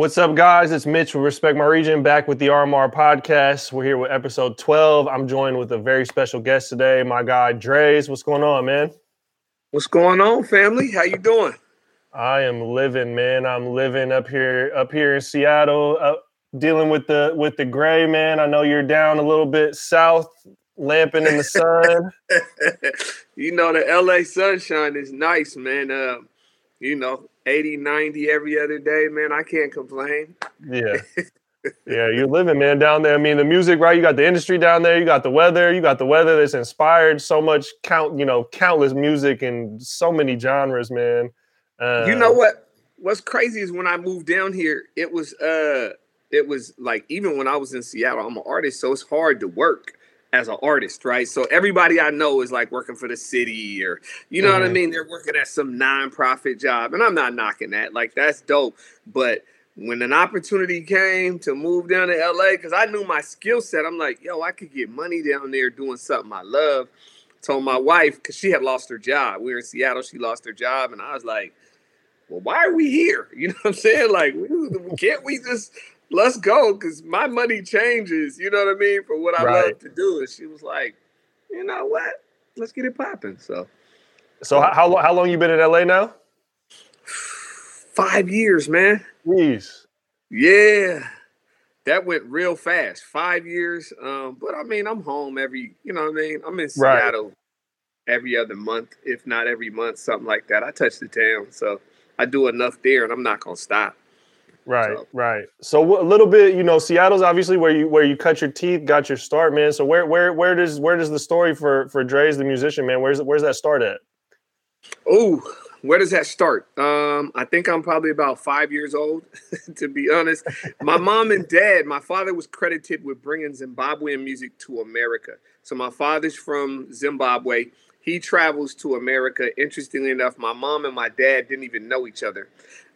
What's up, guys? It's Mitch with Respect My Region back with the RMR podcast. We're here with episode 12. I'm joined with a very special guest today, my guy Dre's. What's going on, man? What's going on, family? How you doing? I am living, man. I'm living up here, up here in Seattle, uh, dealing with the with the gray, man. I know you're down a little bit south, lamping in the sun. you know, the LA sunshine is nice, man. Uh, you know, 80, 90 every other day, man. I can't complain. Yeah. yeah, you're living, man, down there. I mean, the music, right? You got the industry down there. You got the weather. You got the weather that's inspired so much, count, you know, countless music and so many genres, man. Uh, you know what? What's crazy is when I moved down here, it was uh, it was like even when I was in Seattle, I'm an artist, so it's hard to work as an artist, right? So everybody I know is like working for the city or you know mm-hmm. what I mm-hmm. mean? They're working at some nonprofit job. And I'm not knocking that. Like that's dope. But when an opportunity came to move down to LA, because I knew my skill set, I'm like, yo, I could get money down there doing something I love. Told my wife, because she had lost her job. We were in Seattle, she lost her job, and I was like, well, why are we here? You know what I'm saying? Like, can't we just let's go because my money changes, you know what I mean, for what I right. love to do. And she was like, you know what? Let's get it popping. So So how how, how long you been in LA now? Five years, man. Jeez. Yeah. That went real fast. Five years. Um, but I mean, I'm home every, you know what I mean? I'm in Seattle right. every other month, if not every month, something like that. I touch the town. So I do enough there and I'm not gonna stop. Right, so. right. So a little bit, you know, Seattle's obviously where you where you cut your teeth, got your start, man. So where where where does where does the story for for Dre's the musician, man? Where's where's that start at? Oh, where does that start? Um, I think I'm probably about five years old, to be honest. My mom and dad, my father was credited with bringing Zimbabwean music to America. So my father's from Zimbabwe. He travels to America. Interestingly enough, my mom and my dad didn't even know each other.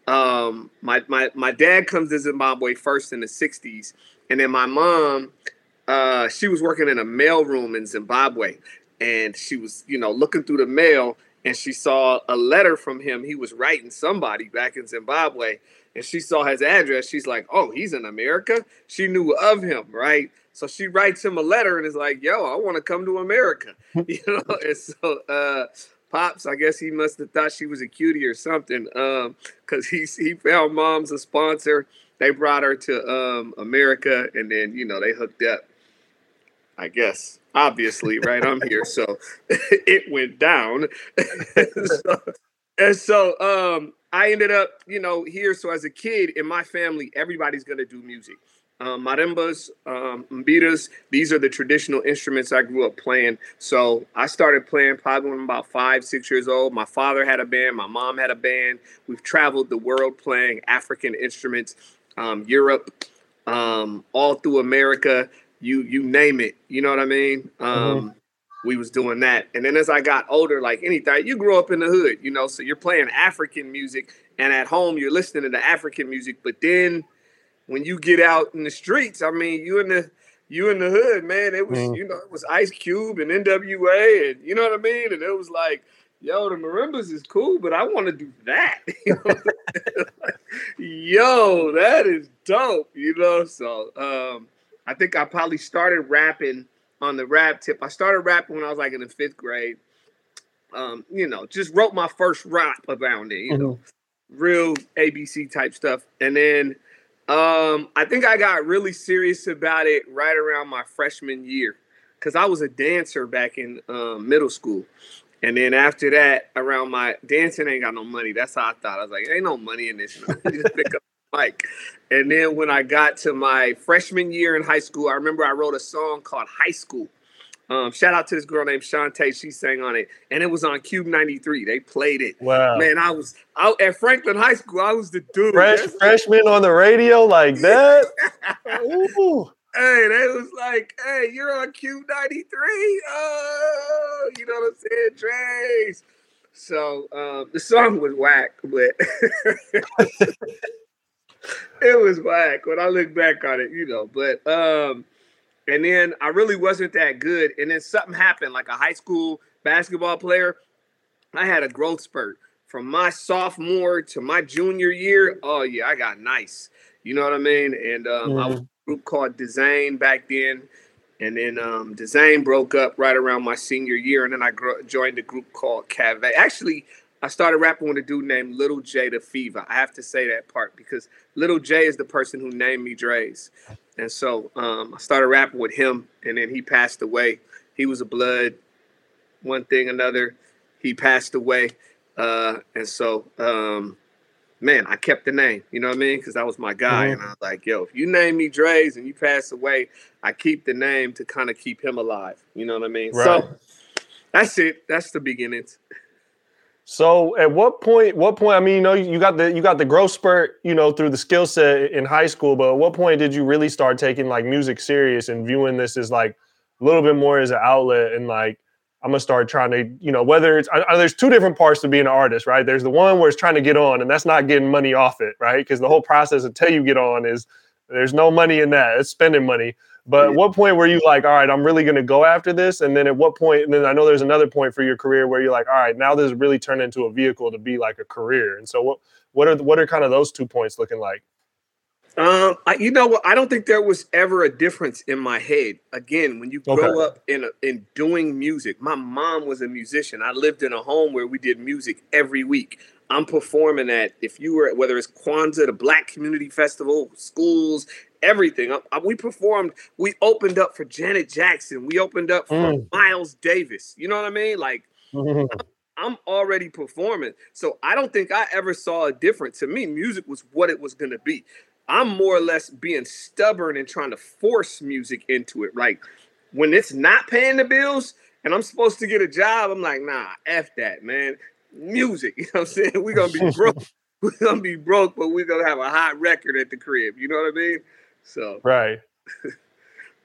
Um, my my my dad comes to Zimbabwe first in the '60s, and then my mom, uh, she was working in a mail room in Zimbabwe, and she was you know looking through the mail, and she saw a letter from him. He was writing somebody back in Zimbabwe, and she saw his address. She's like, "Oh, he's in America." She knew of him, right? So she writes him a letter and is like, "Yo, I want to come to America," you know. And so uh, Pops, I guess he must have thought she was a cutie or something. Um, cause he he found mom's a sponsor. They brought her to um America, and then you know they hooked up. I guess obviously, right? I'm here, so it went down. so, and so um, I ended up, you know, here. So as a kid in my family, everybody's gonna do music um, marimbas, um, mbiras. These are the traditional instruments I grew up playing. So I started playing probably when I'm about five, six years old. My father had a band. My mom had a band. We've traveled the world playing African instruments, um, Europe, um, all through America. You you name it. You know what I mean? Mm-hmm. We was doing that, and then as I got older, like anything, you grew up in the hood, you know, so you're playing African music, and at home you're listening to African music, but then when you get out in the streets, I mean, you in the you in the hood, man. It was mm. you know it was Ice Cube and NWA, and you know what I mean. And it was like, yo, the marimbas is cool, but I want to do that. yo, that is dope. You know, so um, I think I probably started rapping on the rap tip. I started rapping when I was like in the fifth grade. Um, you know, just wrote my first rap around it. You mm-hmm. know, real ABC type stuff, and then um, I think I got really serious about it right around my freshman year because I was a dancer back in um, middle school. And then after that, around my dancing ain't got no money. That's how I thought. I was like, ain't no money in this. just pick up the mic. And then when I got to my freshman year in high school, I remember I wrote a song called High School. Um, shout out to this girl named Shantae. She sang on it, and it was on KUBE 93. They played it. Wow. Man, I was out at Franklin High School. I was the dude. Fresh, freshman on the radio like that. Ooh. Hey, they was like, hey, you're on KUBE 93. Oh, you know what I'm saying? Trace. So um, the song was whack, but it was whack when I look back on it, you know. But um, and then I really wasn't that good. And then something happened, like a high school basketball player. I had a growth spurt from my sophomore to my junior year, oh yeah, I got nice. You know what I mean? And um. I was mm-hmm. a group called Design back then. And then um, Design broke up right around my senior year. And then I gr- joined a group called Cave. Actually, I started rapping with a dude named Little J the Fever. I have to say that part because Little J is the person who named me Dre's. And so um, I started rapping with him, and then he passed away. He was a blood, one thing, another. He passed away. Uh, and so um, man, I kept the name. You know what I mean? Because that was my guy, mm-hmm. and I was like, yo, if you name me Dre's and you pass away, I keep the name to kind of keep him alive. You know what I mean? Right. So that's it. That's the beginnings. So at what point? What point? I mean, you know, you got the you got the growth spurt, you know, through the skill set in high school. But at what point did you really start taking like music serious and viewing this as like a little bit more as an outlet and like I'm gonna start trying to, you know, whether it's I, there's two different parts to being an artist, right? There's the one where it's trying to get on, and that's not getting money off it, right? Because the whole process until you get on is there's no money in that; it's spending money. But at what point were you like, all right, I'm really gonna go after this? And then at what point? And then I know there's another point for your career where you're like, all right, now this really turned into a vehicle to be like a career. And so what what are what are kind of those two points looking like? Um, I, you know what? I don't think there was ever a difference in my head. Again, when you grow okay. up in a, in doing music, my mom was a musician. I lived in a home where we did music every week. I'm performing at if you were whether it's Kwanzaa, the Black Community Festival, schools, everything. I, I, we performed. We opened up for Janet Jackson. We opened up for mm. Miles Davis. You know what I mean? Like. Mm-hmm. I'm, I'm already performing. So I don't think I ever saw a difference. To me, music was what it was going to be. I'm more or less being stubborn and trying to force music into it. Like when it's not paying the bills and I'm supposed to get a job, I'm like, nah, F that, man. Music, you know what I'm saying? We're gonna be broke. we're gonna be broke, but we're gonna have a hot record at the crib. You know what I mean? So right.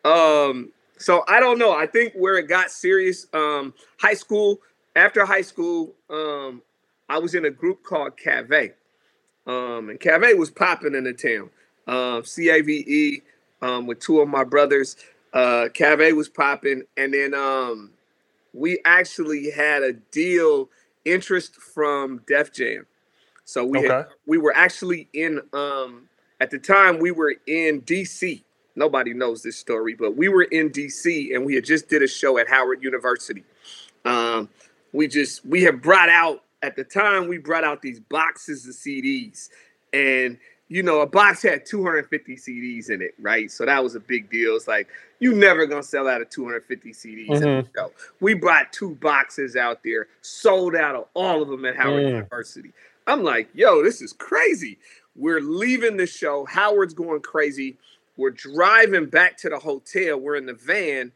um, so I don't know. I think where it got serious, um, high school, after high school, um, I was in a group called Cave. Um, and Cave was popping in the town. Um, CAVE um, with two of my brothers. Uh, Cave was popping, and then um, we actually had a deal interest from Def Jam. So we okay. had, we were actually in um, at the time we were in DC. Nobody knows this story, but we were in DC and we had just did a show at Howard University. Um, we just we had brought out at the time we brought out these boxes of CDs, and you know, a box had 250 CDs in it, right? So that was a big deal. It's like you never gonna sell out of 250 CDs. Mm-hmm. We brought two boxes out there, sold out of all of them at Howard mm. University. I'm like, yo, this is crazy. We're leaving the show. Howard's going crazy. We're driving back to the hotel. We're in the van,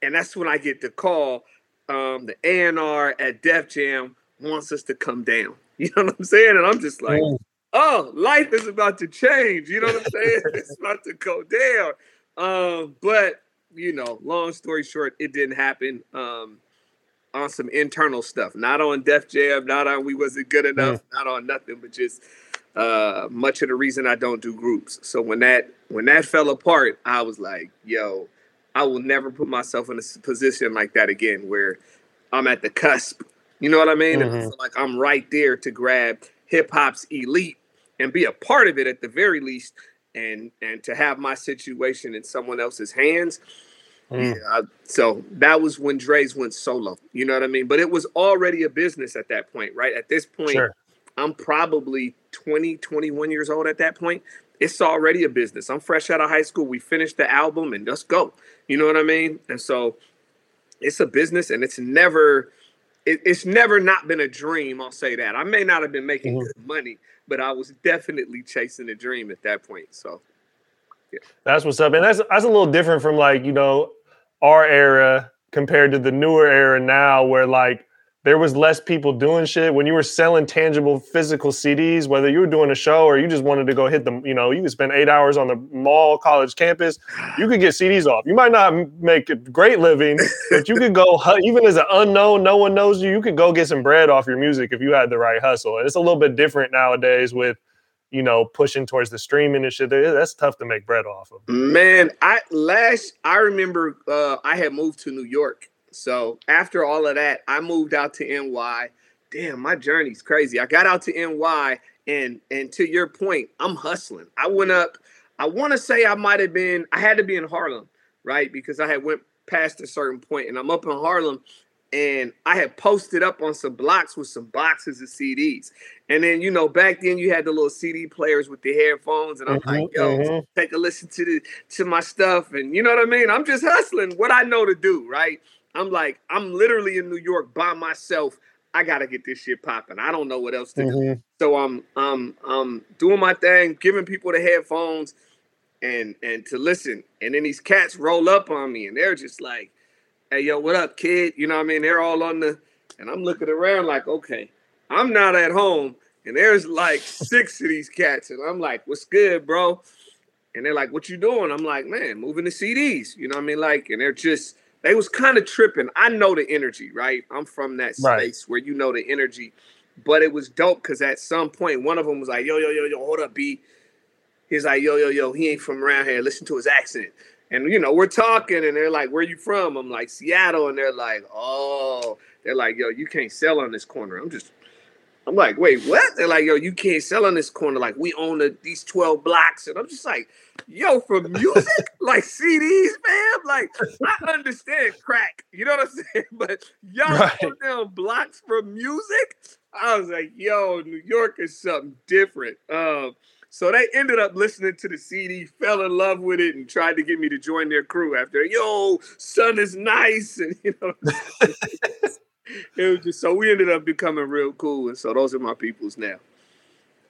and that's when I get the call. Um, the A&R at Def Jam wants us to come down. You know what I'm saying? And I'm just like, oh, life is about to change. You know what I'm saying? it's about to go down. Um, but you know, long story short, it didn't happen. Um, on some internal stuff, not on Def Jam, not on we wasn't good enough, mm. not on nothing, but just uh, much of the reason I don't do groups. So when that when that fell apart, I was like, yo, I will never put myself in a position like that again, where I'm at the cusp you know what I mean? Mm-hmm. So like I'm right there to grab hip hop's elite and be a part of it at the very least, and and to have my situation in someone else's hands. Mm. Yeah, so that was when Dre's went solo. You know what I mean? But it was already a business at that point, right? At this point, sure. I'm probably 20, 21 years old at that point. It's already a business. I'm fresh out of high school. We finished the album and let's go. You know what I mean? And so it's a business and it's never it, it's never not been a dream. I'll say that. I may not have been making mm-hmm. good money, but I was definitely chasing a dream at that point. So, yeah. That's what's up, and that's that's a little different from like you know our era compared to the newer era now, where like there was less people doing shit when you were selling tangible physical CDs, whether you were doing a show or you just wanted to go hit them, you know, you could spend eight hours on the mall college campus, you could get CDs off. You might not make a great living, but you could go, even as an unknown, no one knows you, you could go get some bread off your music if you had the right hustle. And it's a little bit different nowadays with, you know, pushing towards the streaming and shit. That's tough to make bread off of. Man, I last I remember uh, I had moved to New York so after all of that, I moved out to NY. damn, my journey's crazy. I got out to NY and and to your point, I'm hustling. I went up, I want to say I might have been, I had to be in Harlem, right? Because I had went past a certain point and I'm up in Harlem and I had posted up on some blocks with some boxes of CDs. And then, you know, back then you had the little CD players with the headphones, and I'm mm-hmm, like, yo, mm-hmm. take a listen to the to my stuff. And you know what I mean? I'm just hustling what I know to do, right? I'm like, I'm literally in New York by myself. I gotta get this shit popping. I don't know what else to mm-hmm. do. So I'm um I'm doing my thing, giving people the headphones and and to listen. And then these cats roll up on me and they're just like, hey, yo, what up, kid? You know what I mean? They're all on the, and I'm looking around like, okay, I'm not at home. And there's like six of these cats. And I'm like, what's good, bro? And they're like, what you doing? I'm like, man, moving the CDs. You know what I mean? Like, and they're just, they was kind of tripping. I know the energy, right? I'm from that space right. where you know the energy. But it was dope because at some point, one of them was like, yo, yo, yo, yo, hold up, B. He's like, yo, yo, yo, he ain't from around here. Listen to his accent. And you know, we're talking and they're like, Where you from? I'm like, Seattle. And they're like, Oh, they're like, yo, you can't sell on this corner. I'm just I'm like, wait, what? They're like, yo, you can't sell on this corner. Like, we own the, these 12 blocks. And I'm just like, yo, for music, like CDs, man. Like, I understand crack. You know what I'm saying? But y'all right. own them blocks for music. I was like, yo, New York is something different. Um, so they ended up listening to the CD, fell in love with it, and tried to get me to join their crew after. Yo, son is nice, and you know, it was just so we ended up becoming real cool, and so those are my peoples now.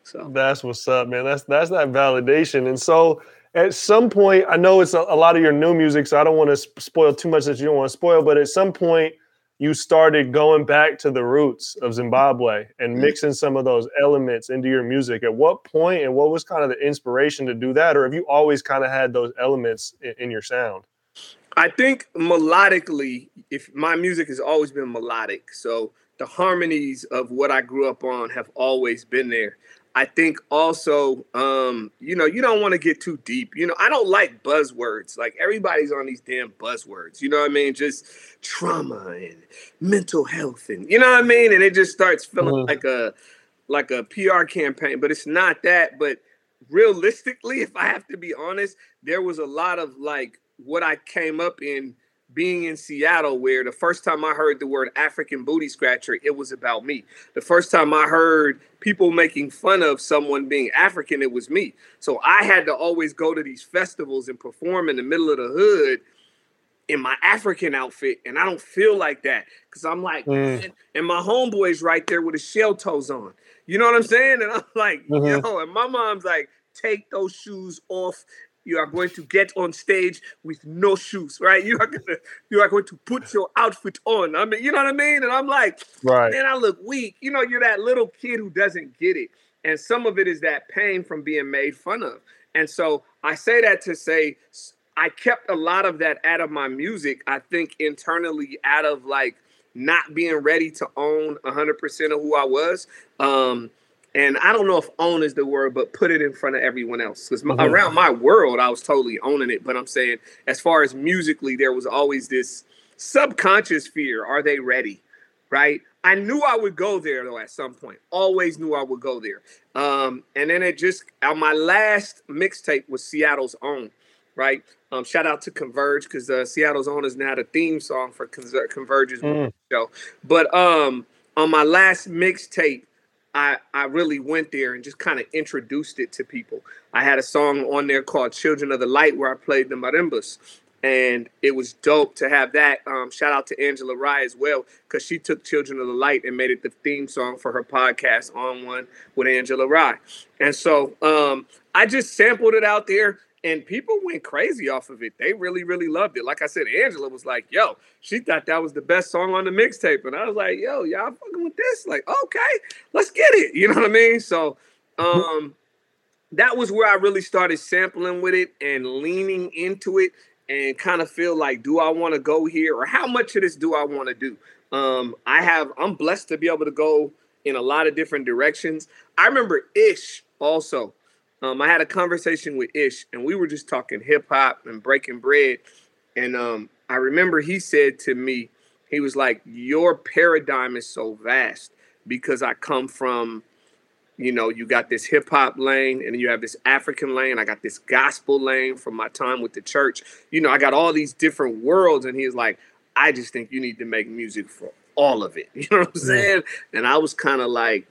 So that's what's up, man. That's that's that validation, and so at some point, I know it's a, a lot of your new music, so I don't want to spoil too much that you don't want to spoil, but at some point you started going back to the roots of Zimbabwe and mm-hmm. mixing some of those elements into your music. At what point and what was kind of the inspiration to do that? Or have you always kind of had those elements in, in your sound? I think melodically, if my music has always been melodic. So the harmonies of what I grew up on have always been there. I think also, um, you know, you don't want to get too deep. You know, I don't like buzzwords. Like everybody's on these damn buzzwords. You know what I mean? Just trauma and mental health, and you know what I mean. And it just starts feeling mm-hmm. like a like a PR campaign. But it's not that. But realistically, if I have to be honest, there was a lot of like what I came up in being in Seattle, where the first time I heard the word African booty scratcher, it was about me. The first time I heard people making fun of someone being African, it was me. So I had to always go to these festivals and perform in the middle of the hood in my African outfit. And I don't feel like that because I'm like, mm. and my homeboy's right there with his shell toes on. You know what I'm saying? And I'm like, mm-hmm. yo, and my mom's like, take those shoes off you are going to get on stage with no shoes, right? You are gonna you are going to put your outfit on. I mean, you know what I mean? And I'm like, right, man, I look weak. You know, you're that little kid who doesn't get it. And some of it is that pain from being made fun of. And so I say that to say I kept a lot of that out of my music, I think internally out of like not being ready to own 100% of who I was. Um, and I don't know if own is the word, but put it in front of everyone else. Because mm-hmm. around my world, I was totally owning it. But I'm saying, as far as musically, there was always this subconscious fear: Are they ready? Right? I knew I would go there though at some point. Always knew I would go there. Um, and then it just on my last mixtape was Seattle's own. Right? Um, shout out to Converge because uh, Seattle's own is now the theme song for Converge's mm. show. But um, on my last mixtape I, I really went there and just kind of introduced it to people. I had a song on there called Children of the Light where I played the marimbas. And it was dope to have that. Um, shout out to Angela Rye as well, because she took Children of the Light and made it the theme song for her podcast on one with Angela Rye. And so um, I just sampled it out there and people went crazy off of it. They really, really loved it. Like I said, Angela was like, "Yo," she thought that was the best song on the mixtape, and I was like, "Yo, y'all fucking with this? Like, okay, let's get it." You know what I mean? So, um, that was where I really started sampling with it and leaning into it, and kind of feel like, do I want to go here, or how much of this do I want to do? Um, I have, I'm blessed to be able to go in a lot of different directions. I remember Ish also um, I had a conversation with Ish, and we were just talking hip hop and breaking bread. And um, I remember he said to me, he was like, "Your paradigm is so vast because I come from, you know, you got this hip hop lane and you have this African lane. I got this gospel lane from my time with the church. You know, I got all these different worlds. And he's like, I just think you need to make music for all of it. You know what I'm saying? And I was kind of like,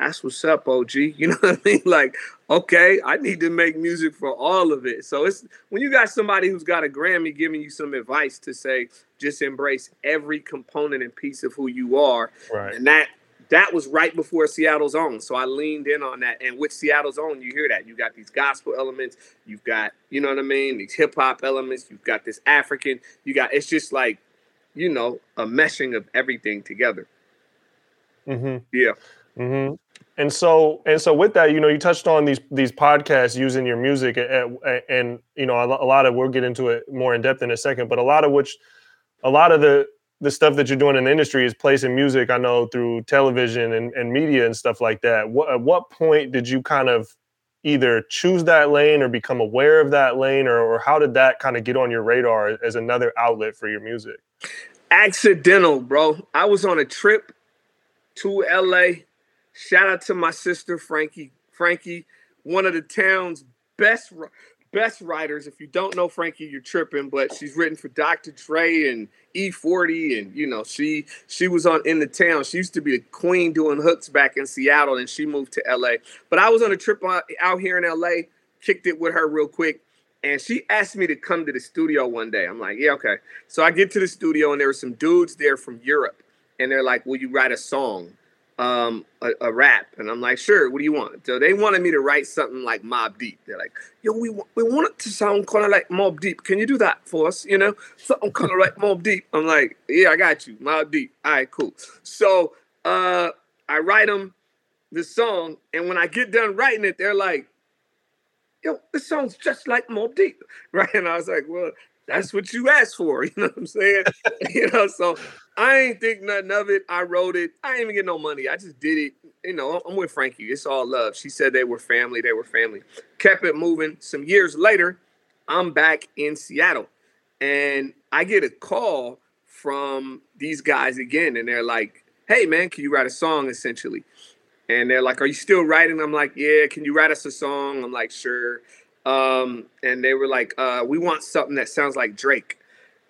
that's what's up, OG. You know what I mean? Like, okay, I need to make music for all of it. So it's when you got somebody who's got a Grammy giving you some advice to say, just embrace every component and piece of who you are. Right. And that that was right before Seattle's own. So I leaned in on that. And with Seattle's own, you hear that. You got these gospel elements, you've got, you know what I mean, these hip hop elements, you've got this African, you got it's just like, you know, a meshing of everything together. Mm-hmm. Yeah. Mm-hmm and so and so with that you know you touched on these these podcasts using your music and, and you know a lot of we'll get into it more in depth in a second but a lot of which a lot of the the stuff that you're doing in the industry is placing music i know through television and, and media and stuff like that. What, at what point did you kind of either choose that lane or become aware of that lane or, or how did that kind of get on your radar as another outlet for your music? Accidental bro. I was on a trip to la Shout out to my sister Frankie. Frankie, one of the town's best best writers. If you don't know Frankie, you're tripping. But she's written for Dr. Dre and E-40, and you know she she was on in the town. She used to be the queen doing hooks back in Seattle, and she moved to LA. But I was on a trip out, out here in LA, kicked it with her real quick. And she asked me to come to the studio one day. I'm like, yeah, okay. So I get to the studio, and there were some dudes there from Europe. And they're like, will you write a song? Um, a, a, rap, and I'm like, sure. What do you want? So they wanted me to write something like Mobb Deep. They're like, yo, we we want it to sound kind of like Mobb Deep. Can you do that for us? You know, something kind of like Mobb Deep. I'm like, yeah, I got you, Mobb Deep. All right, cool. So uh, I write them the song, and when I get done writing it, they're like, yo, this sounds just like Mobb Deep, right? And I was like, well, that's what you asked for. You know what I'm saying? you know, so I ain't think nothing of it. I wrote it. I ain't even get no money. I just did it. You know, I'm with Frankie. It's all love. She said they were family. They were family. Kept it moving. Some years later, I'm back in Seattle, and I get a call from these guys again, and they're like, "Hey, man, can you write a song?" Essentially, and they're like, "Are you still writing?" I'm like, "Yeah." Can you write us a song? I'm like, "Sure." Um, and they were like, uh, "We want something that sounds like Drake."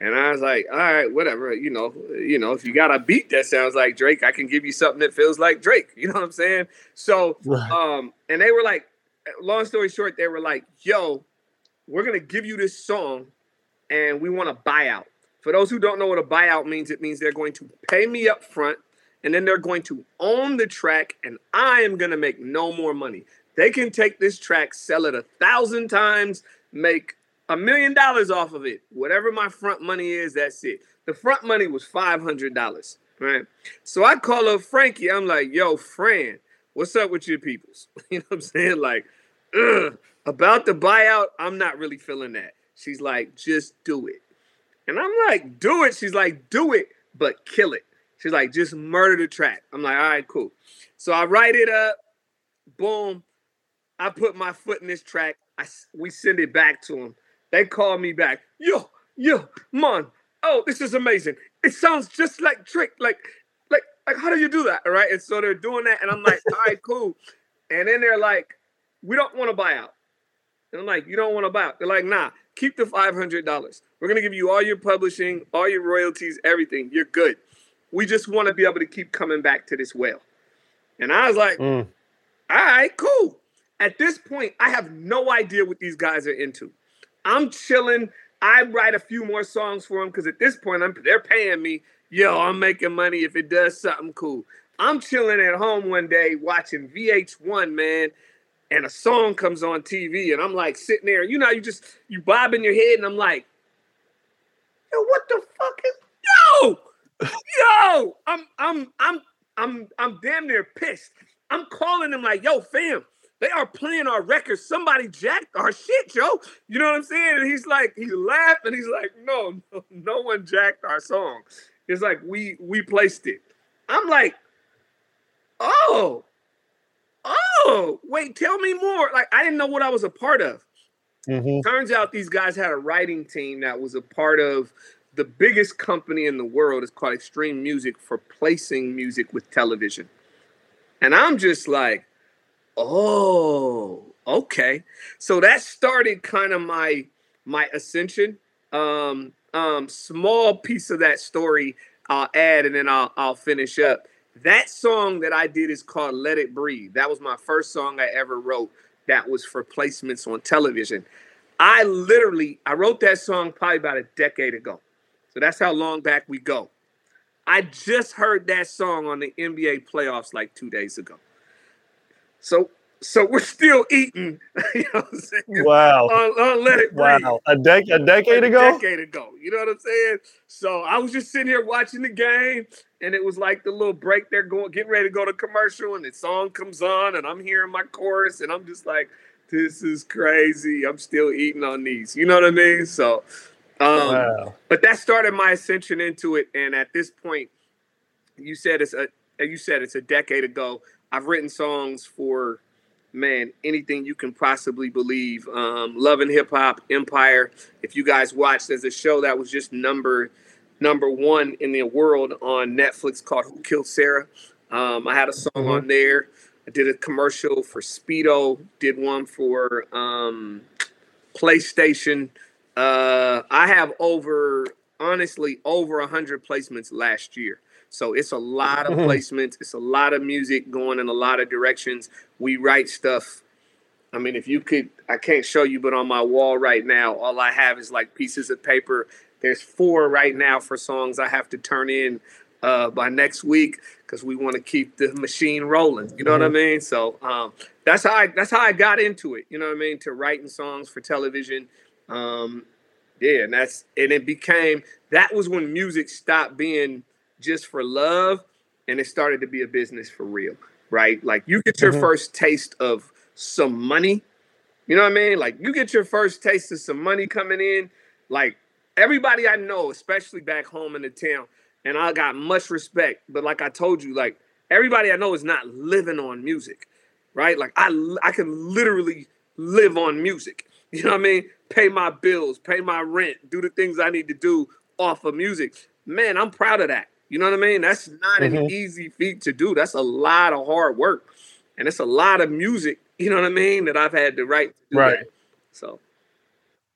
And I was like, all right, whatever. You know, you know, if you got a beat that sounds like Drake, I can give you something that feels like Drake. You know what I'm saying? So, right. um, and they were like, long story short, they were like, yo, we're gonna give you this song, and we want a buyout. For those who don't know what a buyout means, it means they're going to pay me up front, and then they're going to own the track, and I am gonna make no more money. They can take this track, sell it a thousand times, make a million dollars off of it. Whatever my front money is, that's it. The front money was five hundred dollars, right? So I call up Frankie. I'm like, "Yo, Fran, what's up with your peoples?" You know what I'm saying? Like, Ugh. about the buyout, I'm not really feeling that. She's like, "Just do it," and I'm like, "Do it." She's like, "Do it, but kill it." She's like, "Just murder the track." I'm like, "All right, cool." So I write it up. Boom. I put my foot in this track. I, we send it back to him. They call me back. Yo, yo, man. Oh, this is amazing. It sounds just like Drake. Like, like, like, how do you do that? All right. And so they're doing that, and I'm like, all right, cool. And then they're like, we don't want to buy out. And I'm like, you don't want to buy out. They're like, nah, keep the five hundred dollars. We're gonna give you all your publishing, all your royalties, everything. You're good. We just want to be able to keep coming back to this well. And I was like, mm. all right, cool. At this point, I have no idea what these guys are into. I'm chilling. I write a few more songs for them because at this point, I'm they're paying me. Yo, I'm making money if it does something cool. I'm chilling at home one day watching VH1, man, and a song comes on TV, and I'm like sitting there. You know, you just you bob in your head, and I'm like, yo, what the fuck is yo, yo? I'm I'm I'm I'm I'm damn near pissed. I'm calling him like, yo, fam, they are playing our records. Somebody jacked our shit, Joe. You know what I'm saying? And he's like, he he's laughing. He's like, no, no, no one jacked our song. It's like we we placed it. I'm like, oh, oh, wait, tell me more. Like I didn't know what I was a part of. Mm-hmm. Turns out these guys had a writing team that was a part of the biggest company in the world. is called Extreme Music for placing music with television. And I'm just like, oh, okay. So that started kind of my my ascension. Um, um, small piece of that story I'll add and then I'll I'll finish up. That song that I did is called Let It Breathe. That was my first song I ever wrote that was for placements on television. I literally I wrote that song probably about a decade ago. So that's how long back we go. I just heard that song on the NBA playoffs like 2 days ago. So so we're still eating. You know wow. On, on let it breathe. Wow. A, dec- a decade a ago? decade ago. You know what I'm saying? So I was just sitting here watching the game, and it was like the little break they're going, getting ready to go to commercial, and the song comes on, and I'm hearing my chorus, and I'm just like, this is crazy. I'm still eating on these. You know what I mean? So, um, wow. but that started my ascension into it. And at this point, you said it's a you said it's a decade ago. I've written songs for man, anything you can possibly believe. Um, Love and Hip Hop, Empire. If you guys watched, there's a show that was just number number one in the world on Netflix called Who Killed Sara. Um, I had a song mm-hmm. on there. I did a commercial for Speedo. Did one for um, PlayStation. Uh, I have over, honestly, over a hundred placements last year. So it's a lot of mm-hmm. placements. It's a lot of music going in a lot of directions. We write stuff. I mean, if you could, I can't show you, but on my wall right now, all I have is like pieces of paper. There's four right now for songs I have to turn in uh, by next week because we want to keep the machine rolling. You know mm-hmm. what I mm-hmm. mean? So um, that's how I that's how I got into it. You know what I mean? To writing songs for television. Um, yeah, and that's and it became that was when music stopped being just for love and it started to be a business for real, right? Like you get your mm-hmm. first taste of some money. You know what I mean? Like you get your first taste of some money coming in. Like everybody I know, especially back home in the town, and I got much respect. But like I told you, like everybody I know is not living on music, right? Like I I can literally live on music. You know what I mean? Pay my bills, pay my rent, do the things I need to do off of music. Man, I'm proud of that. You know what I mean? That's not mm-hmm. an easy feat to do. That's a lot of hard work. And it's a lot of music, you know what I mean, that I've had to write. To right. That. So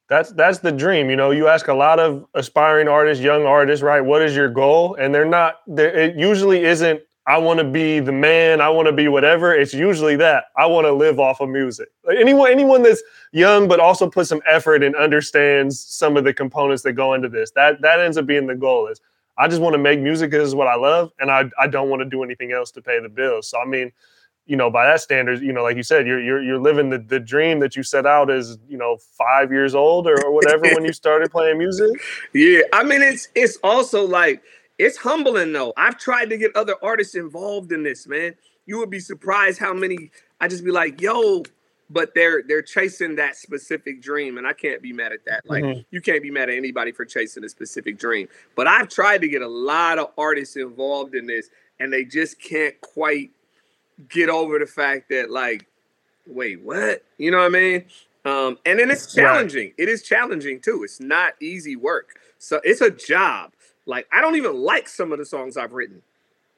that's that's the dream. You know, you ask a lot of aspiring artists, young artists, right? What is your goal? And they're not it usually isn't I want to be the man, I want to be whatever. It's usually that. I want to live off of music. Like anyone anyone that's young but also put some effort and understands some of the components that go into this. That that ends up being the goal is I just want to make music because it's what I love, and I I don't want to do anything else to pay the bills. So I mean, you know, by that standard, you know, like you said, you're you're you're living the, the dream that you set out as you know five years old or, or whatever when you started playing music. Yeah, I mean, it's it's also like it's humbling though. I've tried to get other artists involved in this, man. You would be surprised how many I just be like, yo, but they're they're chasing that specific dream and i can't be mad at that like mm-hmm. you can't be mad at anybody for chasing a specific dream but i've tried to get a lot of artists involved in this and they just can't quite get over the fact that like wait what you know what i mean um, and then it's challenging right. it is challenging too it's not easy work so it's a job like i don't even like some of the songs i've written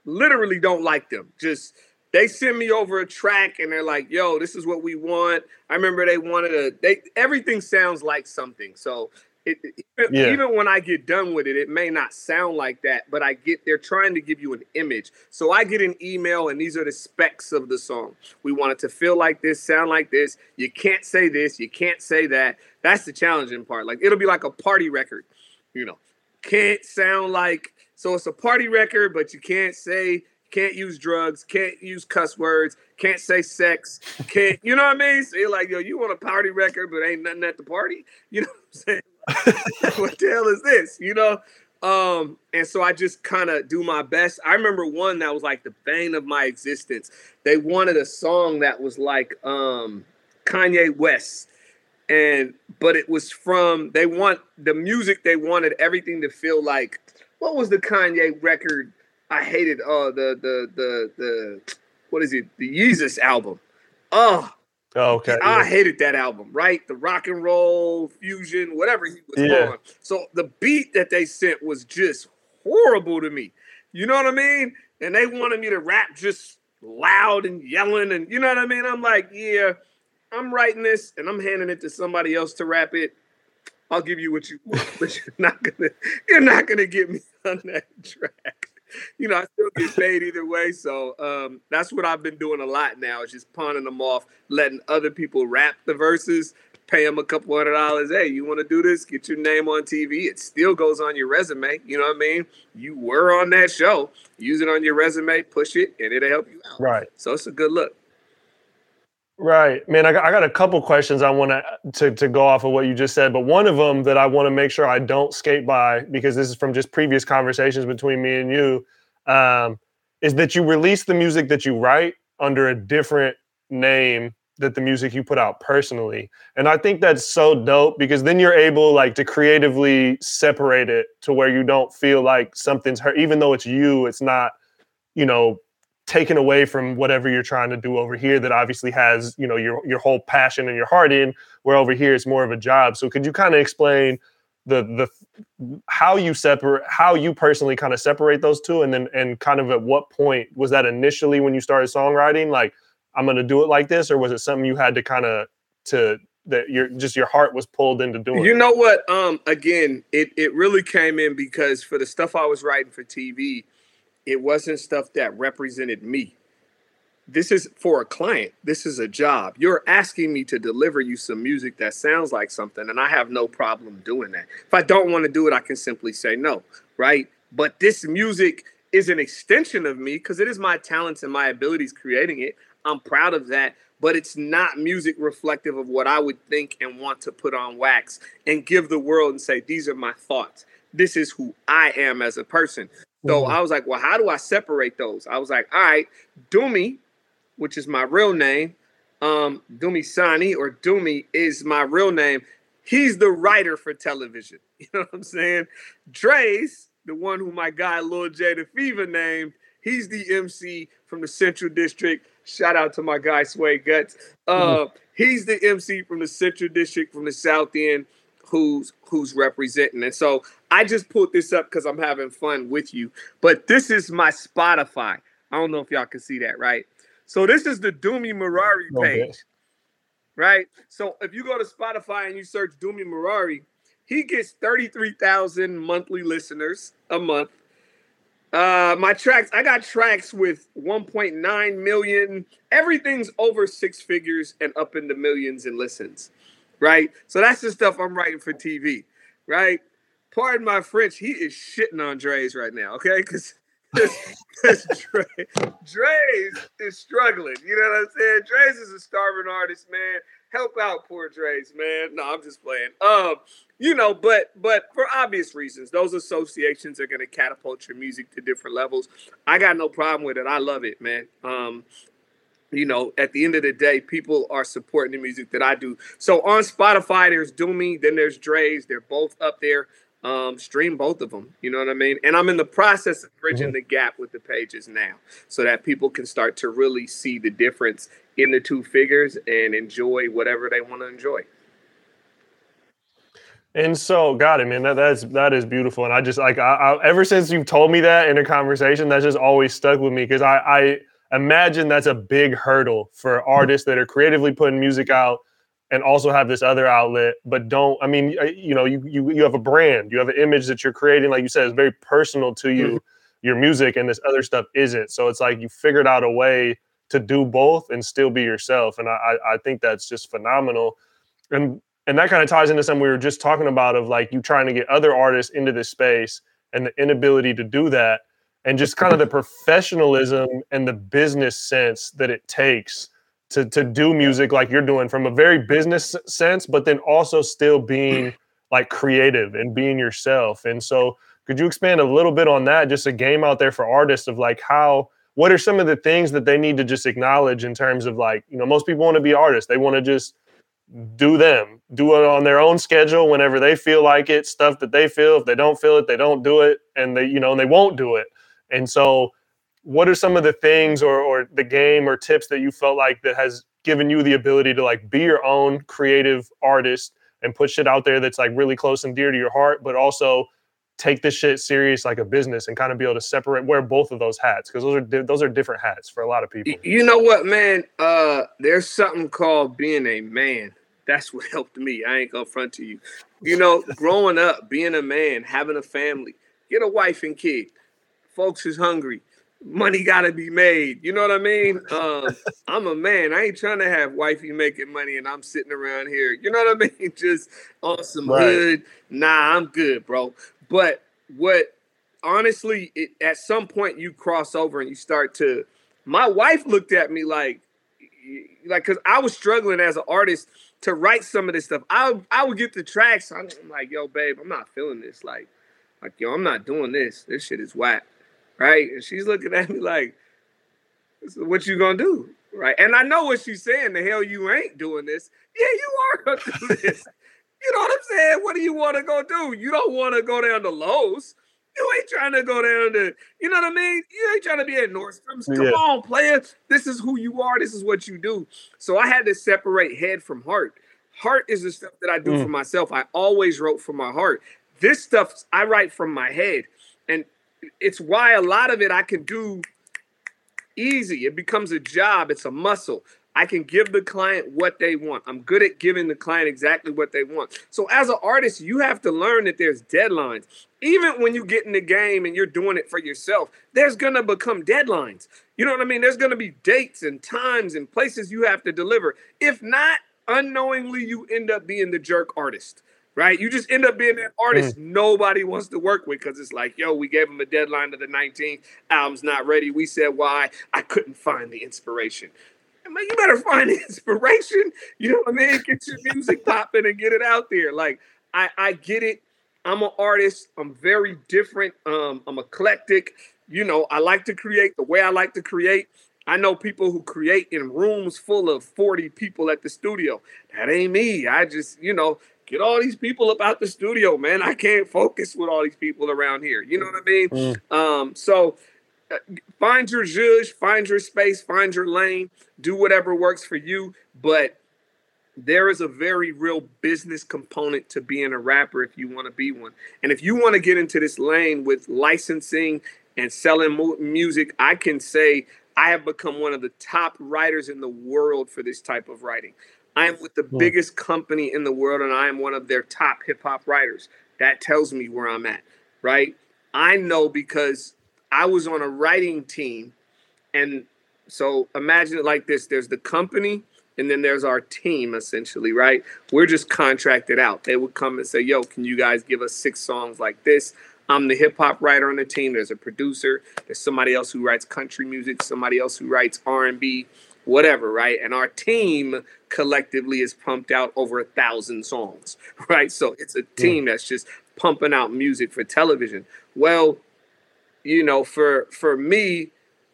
literally don't like them just they send me over a track and they're like, "Yo, this is what we want." I remember they wanted a they everything sounds like something. So it, it, yeah. even when I get done with it, it may not sound like that, but I get they're trying to give you an image. So I get an email and these are the specs of the song. We want it to feel like this, sound like this. You can't say this, you can't say that. That's the challenging part. Like it'll be like a party record, you know. Can't sound like so it's a party record, but you can't say can't use drugs, can't use cuss words, can't say sex, can't, you know what I mean? So you're like, yo, you want a party record, but ain't nothing at the party? You know what I'm saying? what the hell is this? You know? Um, and so I just kind of do my best. I remember one that was like the bane of my existence. They wanted a song that was like um Kanye West. And but it was from they want the music, they wanted everything to feel like what was the Kanye record I hated uh the the the the what is it the Yeezus album. Oh, oh okay. I yeah. hated that album. Right, the rock and roll fusion, whatever he was yeah. on. So the beat that they sent was just horrible to me. You know what I mean? And they wanted me to rap just loud and yelling and you know what I mean? I'm like, yeah, I'm writing this and I'm handing it to somebody else to rap it. I'll give you what you want, but you're not gonna you're not gonna get me on that track. You know, I still get paid either way. So um, that's what I've been doing a lot now is just pawning them off, letting other people rap the verses, pay them a couple hundred dollars. Hey, you want to do this? Get your name on TV. It still goes on your resume. You know what I mean? You were on that show. Use it on your resume, push it, and it'll help you out. Right. So it's a good look. Right, man. I got, I got a couple questions I want to to go off of what you just said, but one of them that I want to make sure I don't skate by because this is from just previous conversations between me and you, um, is that you release the music that you write under a different name that the music you put out personally, and I think that's so dope because then you're able like to creatively separate it to where you don't feel like something's hurt, even though it's you. It's not, you know, taken away from whatever you're trying to do over here that obviously has you know your your whole passion and your heart in where over here it's more of a job. So could you kind of explain the the how you separate how you personally kind of separate those two? And then and kind of at what point was that initially when you started songwriting like i'm going to do it like this or was it something you had to kind of to that your just your heart was pulled into doing you know what? Um again it it really came in because for the stuff i was writing for tv it wasn't stuff that represented me. This is for a client. This is a job. You're asking me to deliver you some music that sounds like something, and I have no problem doing that. If I don't want to do it, I can simply say no, right? But this music is an extension of me because it is my talents and my abilities creating it. I'm proud of that, but it's not music reflective of what I would think and want to put on wax and give the world and say, these are my thoughts. This is who I am as a person. So mm-hmm. I was like, well, how do I separate those? I was like, all right, Dumi, which is my real name, um, Dumisani or Dumi is my real name. He's the writer for television. You know what I'm saying? Dre's, the one who my guy Lil J the Fever named, he's the MC from the Central District. Shout out to my guy Sway Guts. Uh, mm-hmm. He's the MC from the Central District from the South End who's who's representing. And so I just pulled this up because I'm having fun with you. But this is my Spotify. I don't know if y'all can see that, right? So this is the Dumi Maraire page. Right? So if you go to Spotify and you search Dumi Maraire, he gets 33,000 monthly listeners a month. Uh, my tracks, I got tracks with 1.9 million. Everything's over six figures and up in the millions in listens right? So that's the stuff I'm writing for TV, right? Pardon my French, he is shitting on Dre's right now, okay? Because Dre, Dre's is struggling. You know what I'm saying? Dre's is a starving artist, man. Help out poor Dre's, man. No, I'm just playing. Um, you know, but but for obvious reasons, those associations are gonna catapult your music to different levels. I got no problem with it. I love it, man. Um, you know, at the end of the day, people are supporting the music that I do. So on Spotify, there's Dumi, then there's Dre's. They're both up there. Um, stream both of them. You know what I mean? And I'm in the process of bridging mm-hmm. the gap with the pages now, so that people can start to really see the difference in the two figures and enjoy whatever they want to enjoy. And so, got it, man. That that's that is beautiful, and I just like I, I, ever since you've told me that in a conversation, that's just always stuck with me because I I imagine that's a big hurdle for artists that are creatively putting music out and also have this other outlet but don't i mean you know you, you you have a brand you have an image that you're creating like you said it's very personal to you mm-hmm. your music and this other stuff isn't. So it's like you figured out a way to do both and still be yourself and i i think that's just phenomenal. And and that kind of ties into something we were just talking about of like you trying to get other artists into this space and the inability to do that and just kind of the professionalism and the business sense that it takes to to do music like you're doing from a very business sense, but then also still being like creative and being yourself. And so, could you expand a little bit on that? Just a game out there for artists of like how what are some of the things that they need to just acknowledge in terms of like you know most people want to be artists they want to just do them do it on their own schedule whenever they feel like it stuff that they feel if they don't feel it they don't do it and they you know and they won't do it and so, what are some of the things or, or the game or tips that you felt like that has given you the ability to like be your own creative artist and put shit out there that's like really close and dear to your heart, but also take this shit serious like a business and kind of be able to separate wear both of those hats because those are those are different hats for a lot of people. You know what, man? Uh, there's something called being a man. That's what helped me. I ain't gonna front to you. You know, growing up, being a man, having a family, get a wife and kid. Folks is hungry. Money gotta be made. You know what I mean? Um, I'm a man. I ain't trying to have wifey making money and I'm sitting around here. You know what I mean? Just on some Right. hood. Nah, I'm good, bro. But what honestly, it, at some point you cross over and you start to. My wife looked at me like, like, cause I was struggling as an artist to write some of this stuff. I I would get the tracks. I'm like, yo, babe, I'm not feeling this. Like, like, yo, I'm not doing this. This shit is whack, right? And she's looking at me like, "So what you gonna do, right? And I know what she's saying. The hell, you ain't doing this. Yeah, you are gonna do this. you know what I'm saying? What do you want to go do? You don't want to go down to Lowe's. You ain't trying to go down to, you know what I mean? You ain't trying to be at Nordstrom's. Come Yeah. on, player. This is who you are. This is what you do. So I had to separate head from heart. Heart is the stuff that I do Mm. for myself. I always wrote from my heart. This stuff I write from my head. It's why a lot of it I can do easy. It becomes a job, it's a muscle. I can give the client what they want. I'm good at giving the client exactly what they want. So as an artist, you have to learn that there's deadlines. Even when you get in the game and you're doing it for yourself, there's gonna become deadlines. You know what I mean? There's gonna be dates and times and places you have to deliver. If not, unknowingly you end up being the jerk artist. Right? You just end up being that artist nobody wants to work with because it's like, yo, we gave him a deadline to the 19th, album's not ready. We said why. I couldn't find the inspiration. Man, you better find the inspiration. You know what I mean? Get your music popping and get it out there. Like I, I get it. I'm an artist. I'm very different. Um, I'm eclectic. You know, I like to create the way I like to create. I know people who create in rooms full of 40 people at the studio. That ain't me. I just, you know, get all these people up out the studio, man. I can't focus with all these people around here. You know what I mean? Mm. Um, so uh, find your zhuzh, find your space, find your lane, do whatever works for you. But there is a very real business component to being a rapper if you want to be one. And if you want to get into this lane with licensing and selling mu- music, I can say I have become one of the top writers in the world for this type of writing. I am with the Hmm. biggest company in the world and I am one of their top hip hop writers. That tells me where I'm at, right? I know because I was on a writing team and so imagine it like this. There's the company and then there's our team essentially right? We're just contracted out. They would come and say yo can you guys give us six songs like this? I'm the hip hop writer on the team. There's a producer. There's somebody else who writes country music. Somebody else who writes r&b whatever right? And our team collectively is pumped out over a thousand songs right? So it's a team that's just pumping out music for television. Well you know for for me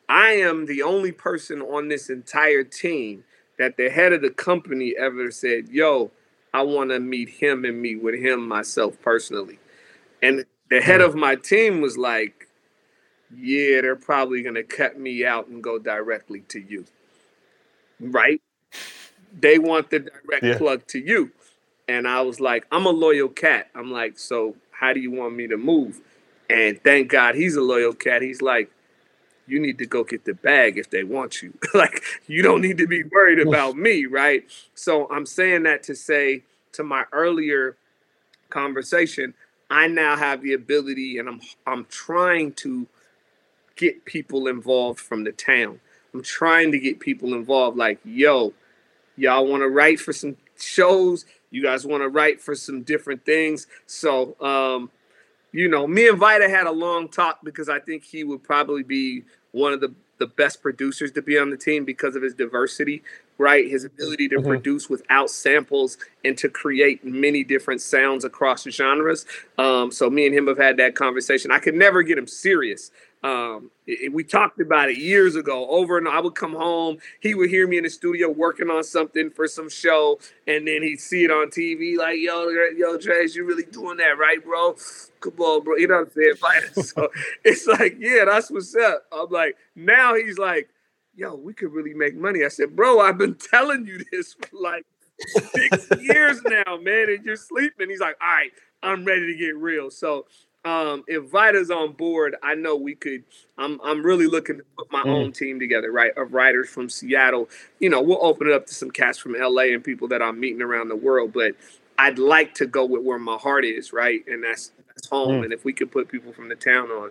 I am the only person on this entire team that the head of the company ever said, Yo, I want to meet him and meet with him myself personally. And the head of my team was like, Yeah, they're probably going to cut me out and go directly to you. Right? They want the direct Yeah. plug to you. And I was like, I'm a loyal cat. I'm like, So how do you want me to move? And thank God he's a loyal cat. He's like, you need to go get the bag if they want you. like you don't need to be worried about me, right? So I'm saying that to say to my earlier conversation, I now have the ability and I'm I'm trying to get people involved from the town. I'm trying to get people involved like, yo, y'all want to write for some shows, you guys want to write for some different things. So um you know, me and Vita had a long talk because I think he would probably be one of the, the best producers to be on the team because of his diversity, right? His ability to Mhm. produce without samples and to create many different sounds across genres. Um, so me and him have had that conversation. I could never get him serious. Um, it- we talked about it years ago over and I would come home. He would hear me in the studio working on something for some show, and then he'd see it on TV like, yo, yo, Trace, you really doing that, right, bro? Come on, bro. You know what I'm saying? So it's like, yeah, that's what's up. I'm like, now he's like, yo, we could really make money. I said, bro, I've been telling you this for like six years now, man, and you're sleeping. He's like, all right, I'm ready to get real. So um, if Vita's on board, I know we could. I'm I'm really looking to put my mm. own team together, right? Of writers from Seattle. You know, we'll open it up to some cats from LA and people that I'm meeting around the world. But I'd like to go with where my heart is, right? And that's that's home. Mm. And if we could put people from the town on.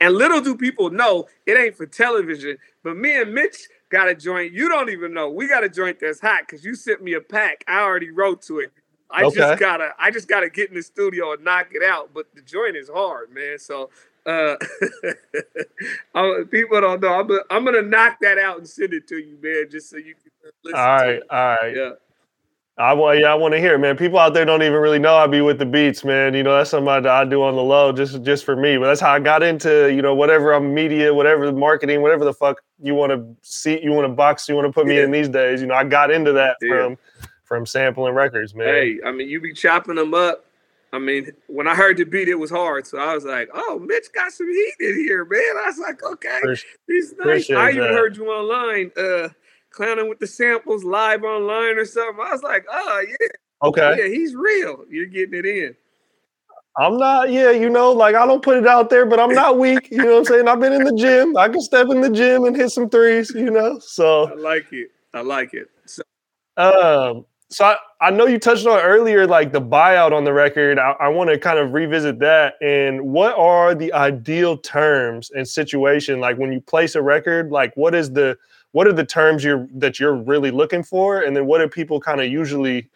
And little do people know it ain't for television, but me and Mitch got a joint. You don't even know. We got a joint that's hot because you sent me a pack. I already wrote to it. I okay. just gotta I just gotta get in the studio and knock it out. But the joint is hard, man. So uh people don't know. I'm gonna, I'm gonna knock that out and send it to you, man, just so you can listen. All right, all right. Yeah. I want, yeah, I want to hear, it, man. People out there don't even really know I be with the beats, man. You know, that's something I, I, do on the low, just just for me. But that's how I got into, you know, whatever I'm media, whatever the marketing, whatever the fuck you want to see, you want to box, you want to put me yeah. in these days. You know, I got into that yeah. from from sampling records, man. Hey, I mean, you be chopping them up. I mean, when I heard the beat, it was hard. So I was like, oh, Mitch got some heat in here, man. I was like, okay, he's nice. I even that. heard you online uh, clowning with the samples live online or something. I was like, oh, yeah. Okay. Yeah, he's real. You're getting it in. I'm not, yeah, you know, like I don't put it out there, but I'm not weak. You know what I'm saying? I've been in the gym. I can step in the gym and hit some threes, you know. So I like it. I like it. So um so I, I know you touched on earlier, like the buyout on the record. I, I want to kind of revisit that. And what are the ideal terms and situation? Like when you place a record, like what is the what are the terms you're that you're really looking for? And then what are people kind of usually,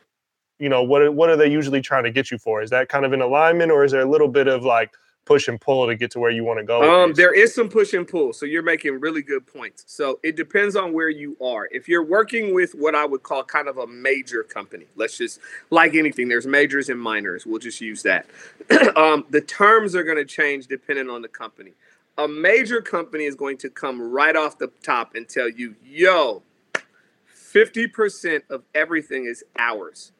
you know, what what are they usually trying to get you for? Is that kind of in alignment, or is there a little bit of like push and pull to get to where you want to go? Um, there is some push and pull. So you're making really good points. So it depends on where you are. If you're working with what I would call kind of a major company, let's just like anything, there's majors and minors. We'll just use that. um, the terms are going to change depending on the company. A major company is going to come right off the top and tell you, yo, 50% of everything is ours.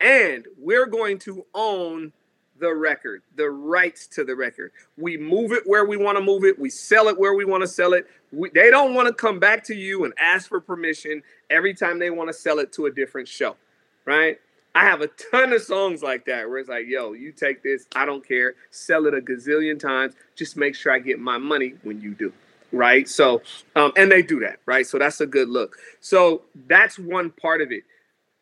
And we're going to own the record, the rights to the record. We move it where we want to move it. We sell it where we want to sell it. We, they don't want to come back to you and ask for permission every time they want to sell it to a different show, right? I have a ton of songs like that where it's like, yo, you take this, I don't care, sell it a gazillion times. Just make sure I get my money when you do, right? So, um, and they do that, right? So that's a good look. So that's one part of it.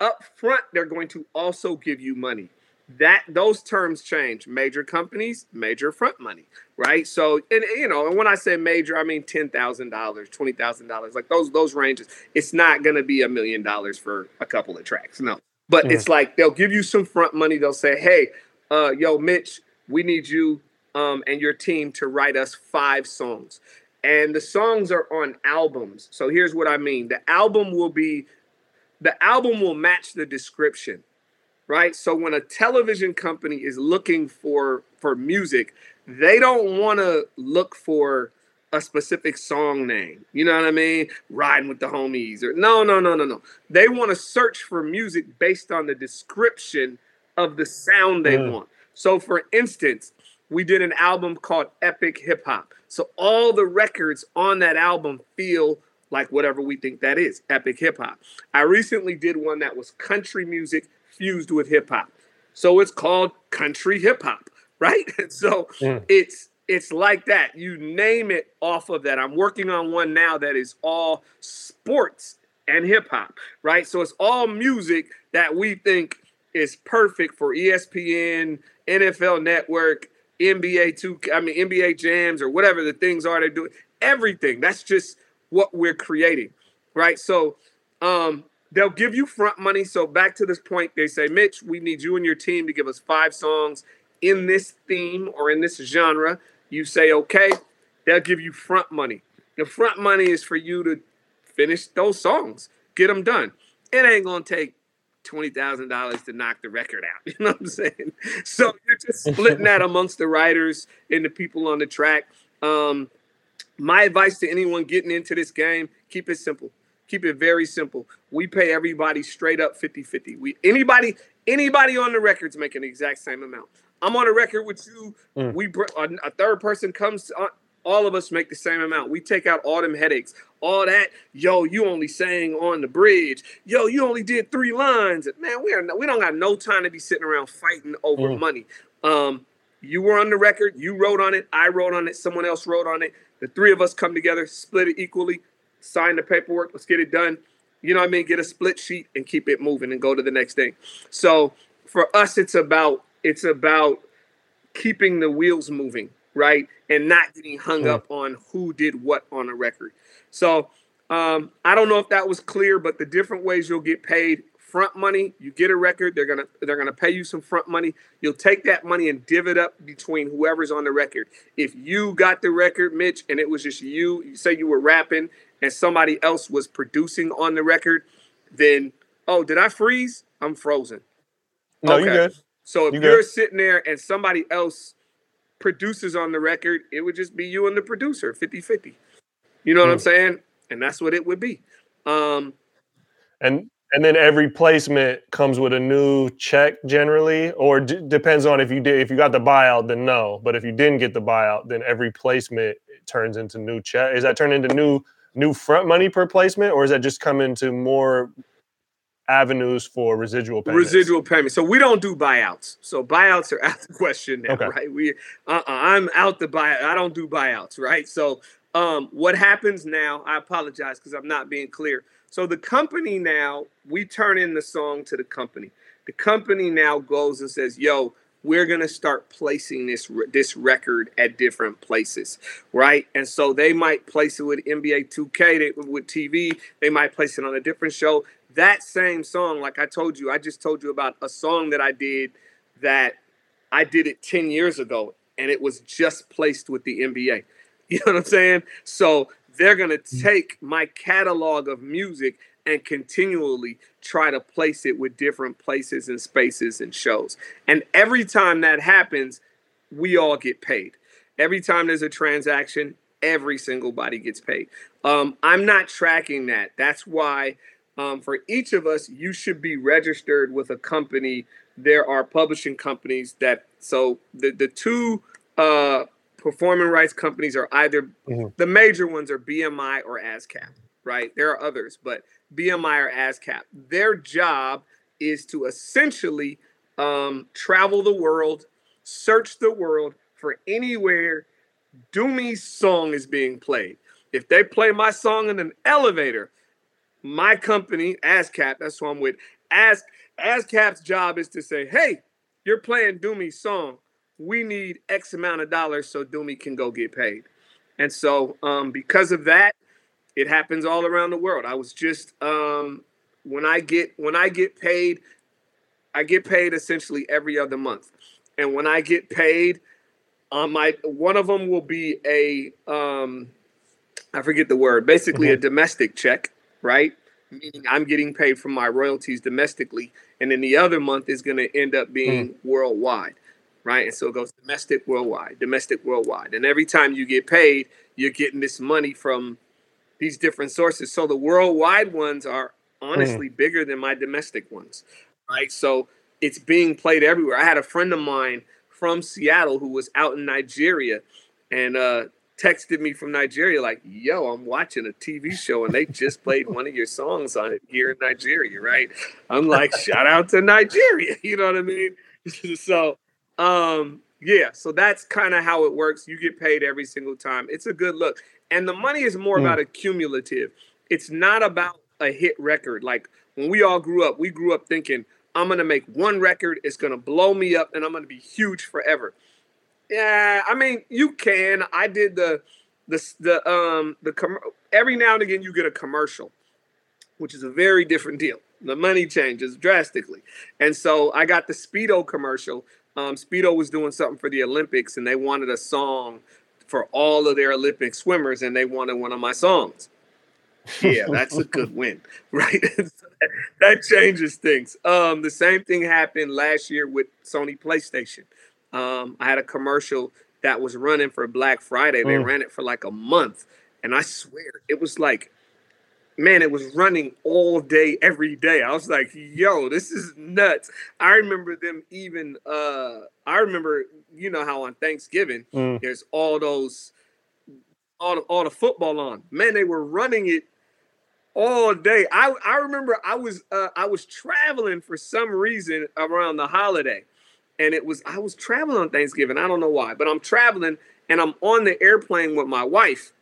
Up front, they're going to also give you money that those terms change. Major companies major front money right? So and you know and when i say major i mean $10000 $20000 like those those ranges. It's not going to be a million dollars for a couple of tracks no. But mm. it's like they'll give you some front money. They'll say hey uh yo mitch we need you um and your team to write us five songs. And the songs are on albums. So here's what i mean. The album will be the album will match the description right? So when a television company is looking for for music, they don't want to look for a specific song name. You know what I mean? Riding with the homies or no, no, no, no, no. They want to search for music based on the description of the sound they mm. want. So for instance, we did an album called Epic Hip Hop. So all the records on that album feel like whatever we think that is, epic hip hop. I recently did one that was country music fused with hip hop. So it's called country hip hop, right? so mm. it's it's like that. You name it off of that. I'm working on one now that is all sports and hip hop, right? So it's all music that we think is perfect for ESPN, NFL Network, NBA two, I mean NBA jams or whatever the things are they do. Everything. That's just what we're creating, right? So um, they'll give you front money. So back to this point, they say, Mitch, we need you and your team to give us five songs in this theme or in this genre. You say, okay, they'll give you front money. The front money is for you to finish those songs, get them done. It ain't gonna take twenty thousand dollars to knock the record out. You know what I'm saying? So you're just splitting that amongst the writers and the people on the track. Um, my advice to anyone getting into this game: keep it simple keep it very simple. We pay everybody straight up 50-50. We anybody anybody on the record's making the exact same amount. I'm on a record with you. Mm. We a, a, third person comes on, all of us make the same amount. We take out all them headaches, all that. Yo, you only sang on the bridge. Yo, you only did three lines. Man, we are we don't got no time to be sitting around fighting over mm. money. Um, You were on the record, you wrote on it, I wrote on it, someone else wrote on it. The three of us come together, split it equally, sign the paperwork, let's get it done. You know what I mean? Get a split sheet and keep it moving and go to the next thing. So for us, it's about it's about keeping the wheels moving, right? And not getting hung up on who did what on a record. So um, I don't know if that was clear, but the different ways you'll get paid front money you get a record they're gonna they're gonna pay you some front money you'll take that money and div it up between whoever's on the record if you got the record mitch and it was just you you say you were rapping and somebody else was producing on the record then oh did i freeze i'm frozen no okay. you good so if you you're sitting there and somebody else produces on the record it would just be you and the producer 50-50 you know what i'm hmm. saying and that's what it would be um and and then every placement comes with a new check generally, or d- depends on if you did if you got the buyout, then no. But if you didn't get the buyout, then every placement turns into new check. Is that turn into new new front money per placement, or is that just come into more avenues for residual payments? Residual payments. So we don't do buyouts. So buyouts are out the question now, okay. right? We uh-uh, I'm out the buy. I don't do buyouts, right? So um, what happens now? I apologize because I'm not being clear. So the company now, we turn in the song to the company. The company now goes and says, "Yo, we're gonna start placing this this record at different places, right? And so they might place it with NBA 2K, they, with TV. They might place it on a different show. That same song, like I told you, I just told you about a song that I did that I did it 10 years ago, and it was just placed with the NBA. You know what I'm saying? So they're going to mm. take my catalog of music and continually try to place it with different places and spaces and shows. And every time that happens, we all get paid. Every time there's a transaction, every single body gets paid. Um, I'm not tracking that. That's why um, for each of us, you should be registered with a company. There are publishing companies that, so the, the two uh, performing rights companies are either mm-hmm. the major ones are BMI or ASCAP, right? There are others, but BMI or ASCAP. Their job is to essentially um, travel the world, search the world for anywhere Dumi's song is being played. If they play my song in an elevator, my company, ASCAP, that's who I'm with, Ask ASCAP's job is to say, hey, you're playing Dumi's song we need X amount of dollars so Dumi can go get paid. And so um, because of that, it happens all around the world. I was just um, when I get when I get paid, I get paid essentially every other month. And when I get paid, um, my one of them will be a um, I forget the word, basically mm-hmm. a domestic check, right? Meaning I'm getting paid from my royalties domestically, and then the other month is going to end up being mm. worldwide right? And so it goes domestic, worldwide, domestic, worldwide. And every time you get paid, you're getting this money from these different sources. So the worldwide ones are honestly mm. bigger than my domestic ones, right? So it's being played everywhere. I had a friend of mine from Seattle who was out in Nigeria and uh, texted me from Nigeria, like, yo, I'm watching a TV show and they just played one of your songs on it here in Nigeria, right? I'm like, shout out to Nigeria. You know what I mean? so um, yeah, so that's kind of how it works. You get paid every single time. It's a good look. And the money is more mm. about a cumulative. It's not about a hit record. Like when we all grew up, we grew up thinking, I'm gonna make one record, it's gonna blow me up, and I'm gonna be huge forever. Yeah, I mean, you can. I did the the the um the com- every now and again you get a commercial, which is a very different deal. The money changes drastically. And so I got the Speedo commercial um, Speedo was doing something for the Olympics and they wanted a song for all of their Olympic swimmers and they wanted one of my songs. Yeah, that's a good win, right? that changes things. Um, the same thing happened last year with Sony PlayStation. Um, I had a commercial that was running for Black Friday. They mm. ran it for like a month. And I swear it was like man, it was running all day, every day. I was like, yo, this is nuts. I remember them even uh I remember, you know how on Thanksgiving mm. there's all those all the, all the football on. Man, they were running it all day. I I remember I was uh I was traveling for some reason around the holiday. and it was I was traveling on Thanksgiving. I don't know why, but I'm traveling and I'm on the airplane with my wife.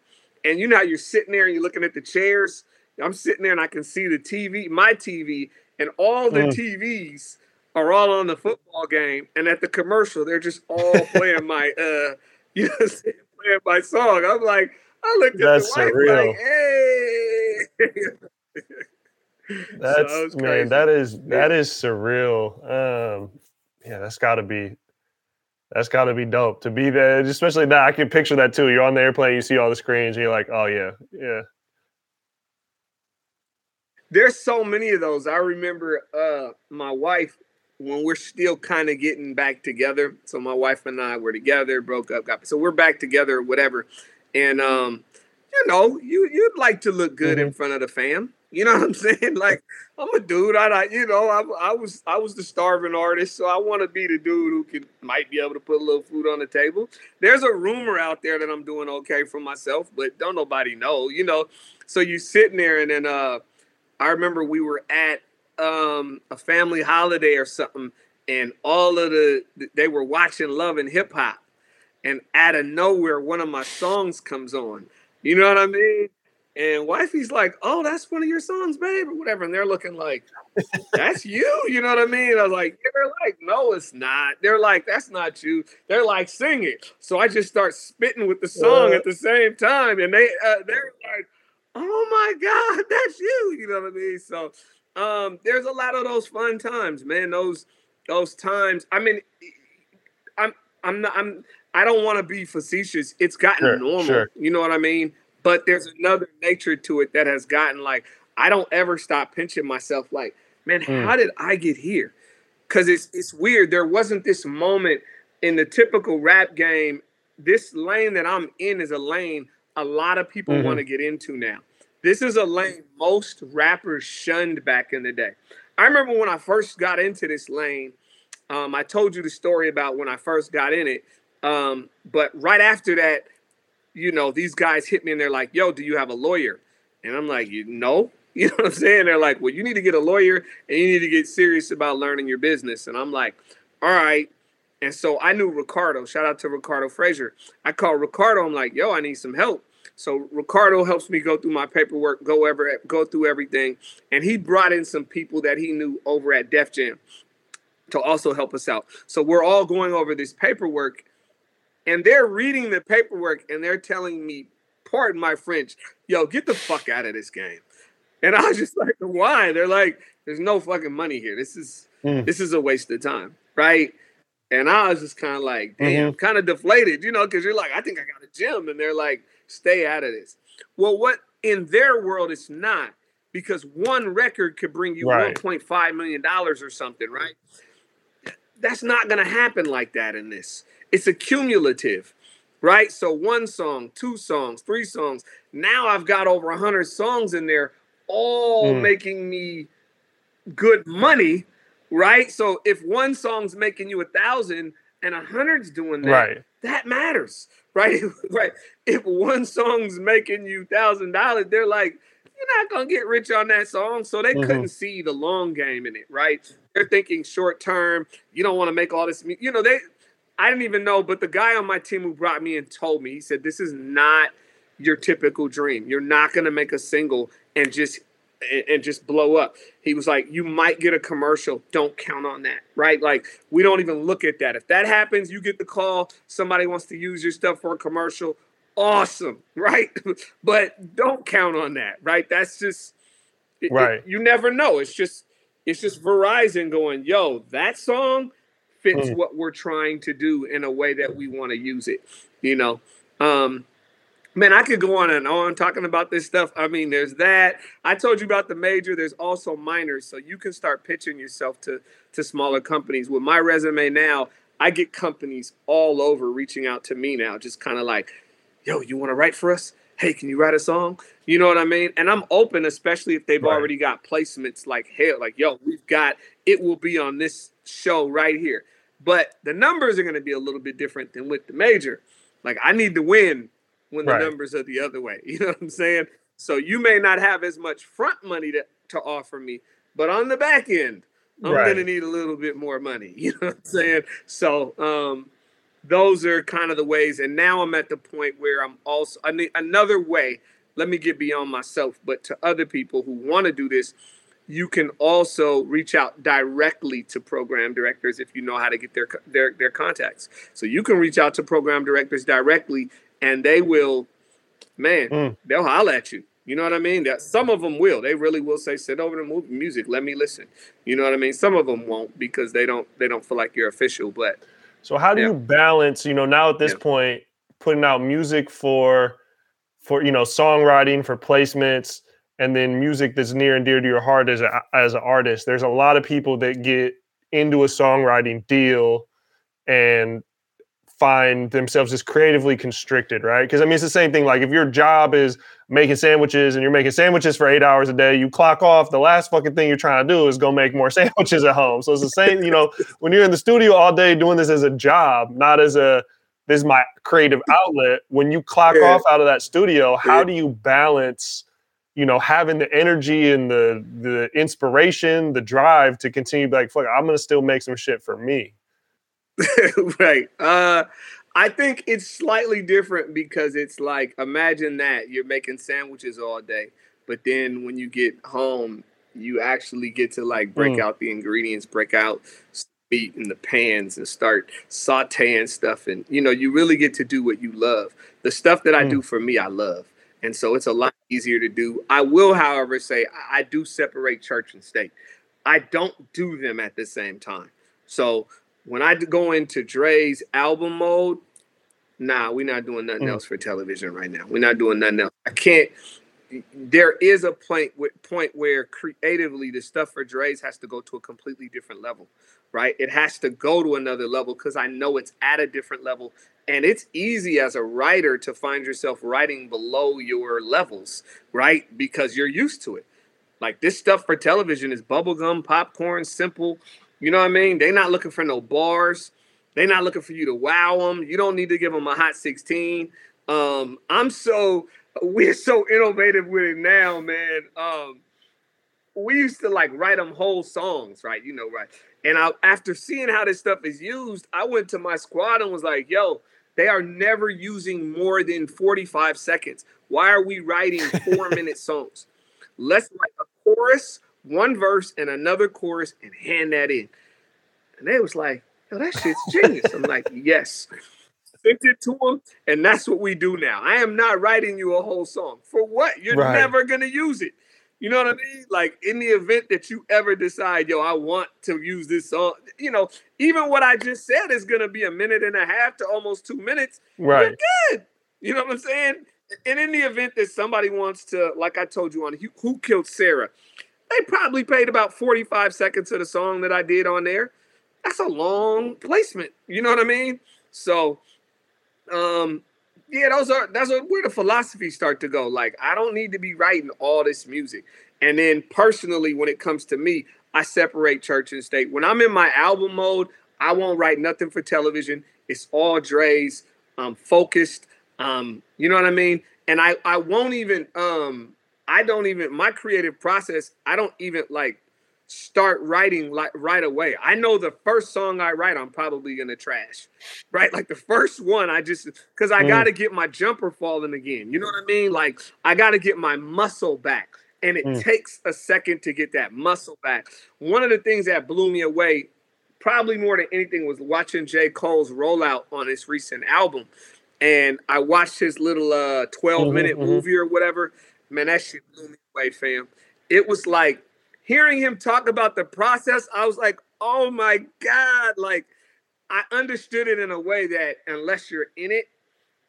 And you know how you're sitting there and you're looking at the chairs. I'm sitting there and I can see the TV, my TV, and all the mm. TVs are all on the football game. And at the commercial, they're just all playing my uh you know playing my song. I'm like, I looked at That's the wife surreal. like, hey. That's so man, that is that is surreal. Um, yeah, that's got to be that's got to be dope to be there. Especially that, I can picture that too. You're on the airplane, you see all the screens, and you're like, oh yeah, yeah. There's so many of those. I remember uh, my wife when we're still kind of getting back together. So my wife and I were together, broke up, got so we're back together, whatever. And um, you know, you you'd like to look good mm-hmm. in front of the fam. You know what I'm saying? Like I'm a dude. I, you know, I, I was I was the starving artist, so I want to be the dude who can might be able to put a little food on the table. There's a rumor out there that I'm doing okay for myself, but don't nobody know. You know, so you sitting there, and then uh, I remember we were at um, a family holiday or something, and all of the they were watching Love and Hip Hop, and out of nowhere, one of my songs comes on. You know what I mean? And wifey's like, "Oh, that's one of your songs, babe," or whatever. And they're looking like, "That's you." You know what I mean? I was like, "They're like, no, it's not." They're like, "That's not you." They're like, "Sing it." So I just start spitting with the song at the same time, and they uh, they're like, "Oh my god, that's you!" You know what I mean? So um, there's a lot of those fun times, man. Those those times. I mean, I'm I'm not I'm I don't want to be facetious. It's gotten sure, normal. Sure. You know what I mean? But there's another nature to it that has gotten like I don't ever stop pinching myself like, man, mm. how did I get here? Cause it's it's weird. There wasn't this moment in the typical rap game. This lane that I'm in is a lane a lot of people mm-hmm. want to get into now. This is a lane most rappers shunned back in the day. I remember when I first got into this lane, um, I told you the story about when I first got in it. Um, but right after that, you know, these guys hit me and they're like, yo, do you have a lawyer? And I'm like, no. You know what I'm saying? They're like, well, you need to get a lawyer and you need to get serious about learning your business. And I'm like, all right. And so I knew Ricardo. Shout out to Ricardo Frazier. I called Ricardo. I'm like, yo, I need some help. So Ricardo helps me go through my paperwork, go ever go through everything, and he brought in some people that he knew over at Def Jam to also help us out. So we're all going over this paperwork, and they're reading the paperwork and they're telling me, pardon my French, yo, get the fuck out of this game. And I was just like, why? They're like, there's no fucking money here. This is mm. this is a waste of time, right? And I was just kind of like, damn, mm-hmm. kind of deflated, you know, because you're like, I think I got a gym, and they're like, stay out of this. Well, what in their world it's not, because one record could bring you right. 1.5 million dollars or something, right? That's not gonna happen like that in this. It's a cumulative, right? So one song, two songs, three songs. Now I've got over a hundred songs in there, all mm. making me good money, right? So if one song's making you a thousand and a hundred's doing that, right. that matters, right? right. If one song's making you thousand dollars, they're like, you're not gonna get rich on that song. So they mm-hmm. couldn't see the long game in it, right? They're thinking short term. You don't want to make all this. You know, they I didn't even know, but the guy on my team who brought me and told me, he said, This is not your typical dream. You're not gonna make a single and just and just blow up. He was like, You might get a commercial. Don't count on that. Right? Like, we don't even look at that. If that happens, you get the call, somebody wants to use your stuff for a commercial. Awesome, right? but don't count on that, right? That's just right. It, you never know. It's just it's just Verizon going, yo, that song fits mm. what we're trying to do in a way that we want to use it. You know, um, man, I could go on and on talking about this stuff. I mean, there's that. I told you about the major. There's also minors, so you can start pitching yourself to to smaller companies. With my resume now, I get companies all over reaching out to me now, just kind of like, "Yo, you want to write for us? Hey, can you write a song?" You know what I mean? And I'm open, especially if they've right. already got placements like hell, like, "Yo, we've got it will be on this show right here. But the numbers are going to be a little bit different than with the major. Like I need to win when the right. numbers are the other way. You know what I'm saying? So you may not have as much front money to, to offer me, but on the back end, I'm right. gonna need a little bit more money. You know what I'm saying? So um, those are kind of the ways. And now I'm at the point where I'm also I need another way. Let me get beyond myself, but to other people who want to do this, you can also reach out directly to program directors if you know how to get their their their contacts. So you can reach out to program directors directly, and they will, man, mm. they'll holler at you. You know what I mean? That some of them will. They really will say, "Sit over the music. Let me listen." You know what I mean? Some of them won't because they don't they don't feel like you're official. But so how do yeah. you balance? You know, now at this yeah. point, putting out music for for you know songwriting for placements and then music that's near and dear to your heart as a, as an artist. There's a lot of people that get into a songwriting deal and find themselves just creatively constricted, right? Because I mean, it's the same thing. Like if your job is making sandwiches and you're making sandwiches for eight hours a day, you clock off. The last fucking thing you're trying to do is go make more sandwiches at home. So it's the same, you know, when you're in the studio all day doing this as a job, not as a this is my creative outlet. When you clock yeah. off out of that studio, how do you balance? you know, having the energy and the the inspiration, the drive to continue to be like, fuck, I'm gonna still make some shit for me. right. Uh I think it's slightly different because it's like imagine that you're making sandwiches all day, but then when you get home, you actually get to like break mm. out the ingredients, break out meat in the pans and start sauteing stuff and you know, you really get to do what you love. The stuff that I mm. do for me, I love. And so it's a lot easier to do. I will, however, say I do separate church and state. I don't do them at the same time. So when I go into Draze album mode, nah, we're not doing nothing mm. else for television right now. We're not doing nothing else. I can't. There is a point point where creatively the stuff for Draze has to go to a completely different level, right? It has to go to another level because I know it's at a different level and it's easy as a writer to find yourself writing below your levels, right? Because you're used to it. Like this stuff for television is bubblegum, popcorn, simple. You know what I mean? They're not looking for no bars. They're not looking for you to wow them. You don't need to give them a hot 16. Um, I'm so we're so innovative with it now, man. Um, we used to like write them whole songs, right? You know, right? And I, after seeing how this stuff is used, I went to my squad and was like, "Yo, they are never using more than 45 seconds. Why are we writing four minute songs? Let's write a chorus, one verse, and another chorus and hand that in. And they was like, yo, that shit's genius. I'm like, yes. Sent it to them, and that's what we do now. I am not writing you a whole song. For what? You're right. never gonna use it. You know what I mean? Like in the event that you ever decide, yo, I want to use this song, you know, even what I just said is gonna be a minute and a half to almost two minutes. Right. You're good. You know what I'm saying? And in the event that somebody wants to, like I told you on Who Killed Sara, they probably paid about 45 seconds of the song that I did on there. That's a long placement. You know what I mean? So um yeah, those are that's where the philosophy start to go. Like, I don't need to be writing all this music. And then personally, when it comes to me, I separate church and state. When I'm in my album mode, I won't write nothing for television. It's all Draze. I'm focused. Um, you know what I mean? And I I won't even um I don't even my creative process, I don't even like start writing like right away. I know the first song I write, I'm probably gonna trash, right? Like the first one, I just because I mm. got to get my jumper falling again. You know what I mean? Like I got to get my muscle back, and it mm. takes a second to get that muscle back. One of the things that blew me away, probably more than anything, was watching J. Cole's rollout on his recent album, and I watched his little uh 12 mm-hmm, minute mm-hmm. movie or whatever. Man, that shit blew me away, fam. It was like hearing him talk about the process, I was like, oh my God. Like, I understood it in a way that unless you're in it,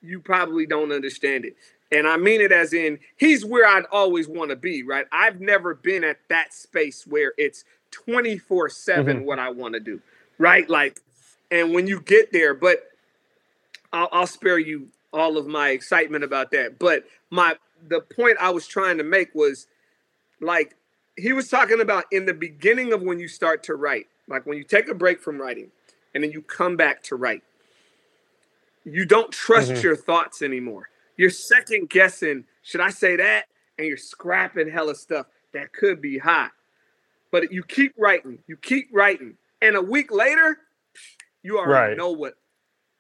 you probably don't understand it. And I mean it as in, he's where I'd always want to be, right? I've never been at that space where it's 24 7 mm-hmm. what I want to do, right? Like, and when you get there, but I'll, I'll spare you all of my excitement about that. But my, the point I was trying to make was like, he was talking about in the beginning of when you start to write, like when you take a break from writing and then you come back to write, you don't trust mm-hmm. your thoughts anymore. You're second guessing, should I say that? And you're scrapping hella stuff that could be hot. But you keep writing, you keep writing, and a week later, you already right. know what.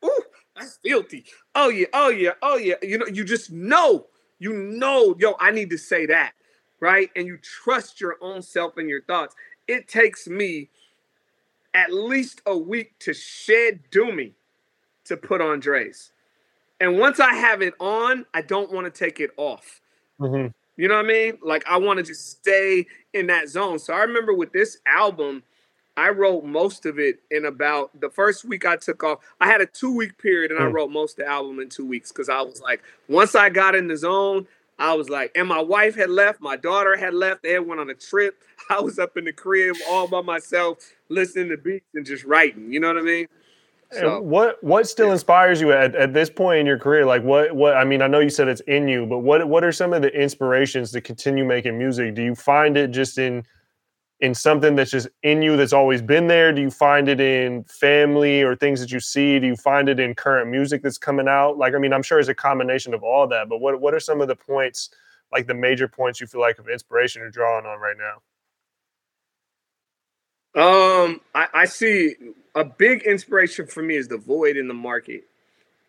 Ooh, that's filthy. Oh yeah, oh yeah, oh yeah. You know, you just know, you know, yo, I need to say that, right? And you trust your own self and your thoughts. It takes me at least a week to shed Dumi to put on Draze. And once I have it on, I don't want to take it off. Mm-hmm. You know what I mean? Like I want to just stay in that zone. So I remember with this album, I wrote most of it in about the first week I took off. I had a two week period and I mm. wrote most of the album in two weeks because I was like, once I got in the zone, I was like, and my wife had left, my daughter had left, they went on a trip. I was up in the crib all by myself, listening to beats and just writing. You know what I mean? So, what what still yeah. inspires you at, at this point in your career? Like what what I mean, I know you said it's in you, but what what are some of the inspirations to continue making music? Do you find it just in in something that's just in you that's always been there? Do you find it in family or things that you see? Do you find it in current music that's coming out? Like I mean, I'm sure it's a combination of all that, but what what are some of the points, like the major points you feel like of inspiration you're drawing on right now? Um, I, I see a big inspiration for me is the void in the market,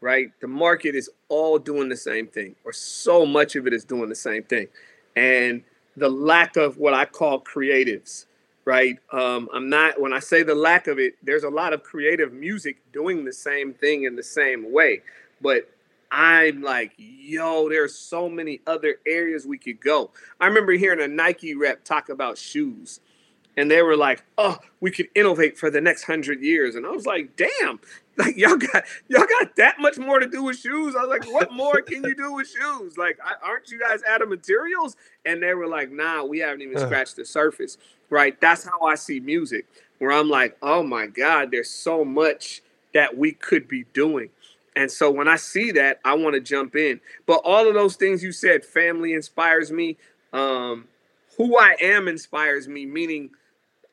right? The market is all doing the same thing, or so much of it is doing the same thing. And the lack of what I call creatives, right? Um, I'm not, when I say the lack of it, there's a lot of creative music doing the same thing in the same way. But I'm like, yo, there's so many other areas we could go. I remember hearing a Nike rep talk about shoes and they were like, "Oh, we could innovate for the next hundred years." And I was like, "Damn, like y'all got y'all got that much more to do with shoes." I was like, "What more can you do with shoes? Like, aren't you guys out of materials?" And they were like, "Nah, we haven't even scratched the surface." Right? That's how I see music, where I'm like, "Oh my God, there's so much that we could be doing." And so when I see that, I want to jump in. But all of those things you said, family inspires me. Um, who I am inspires me, meaning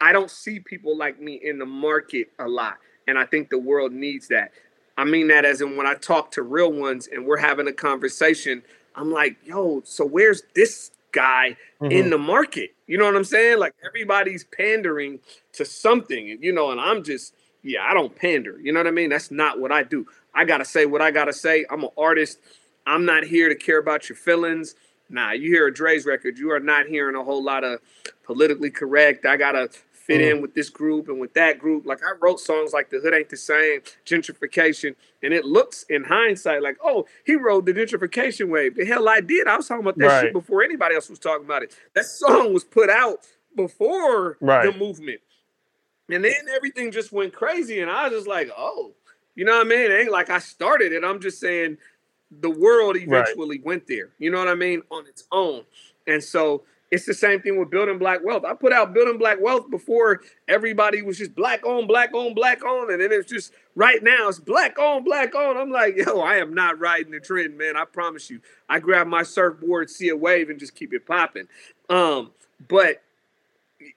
I don't see people like me in the market a lot. And I think the world needs that. I mean that as in when I talk to real ones and we're having a conversation, I'm like, yo, so where's this guy mm-hmm. in the market? You know what I'm saying? Like everybody's pandering to something, you know, and I'm just, yeah, I don't pander. You know what I mean? That's not what I do. I gotta say what I gotta say. I'm an artist. I'm not here to care about your feelings. Nah, you hear a Draze record, you are not hearing a whole lot of politically correct. I gotta fit mm. in with this group and with that group. Like I wrote songs like The Hood Ain't the Same, Gentrification, and it looks in hindsight like, oh, he rode the gentrification wave. The hell I did. I was talking about that right. shit before anybody else was talking about it. That song was put out before right. the movement. And then everything just went crazy. And I was just like, oh, you know what I mean? It ain't like I started it. I'm just saying the world eventually right. went there. You know what I mean? On its own. And so it's the same thing with building black wealth. I put out building black wealth before everybody was just black on, black on, black on, and then it's just right now it's black on, black on. I'm like, yo, I am not riding the trend, man. I promise you. I grab my surfboard, see a wave, and just keep it popping. Um, but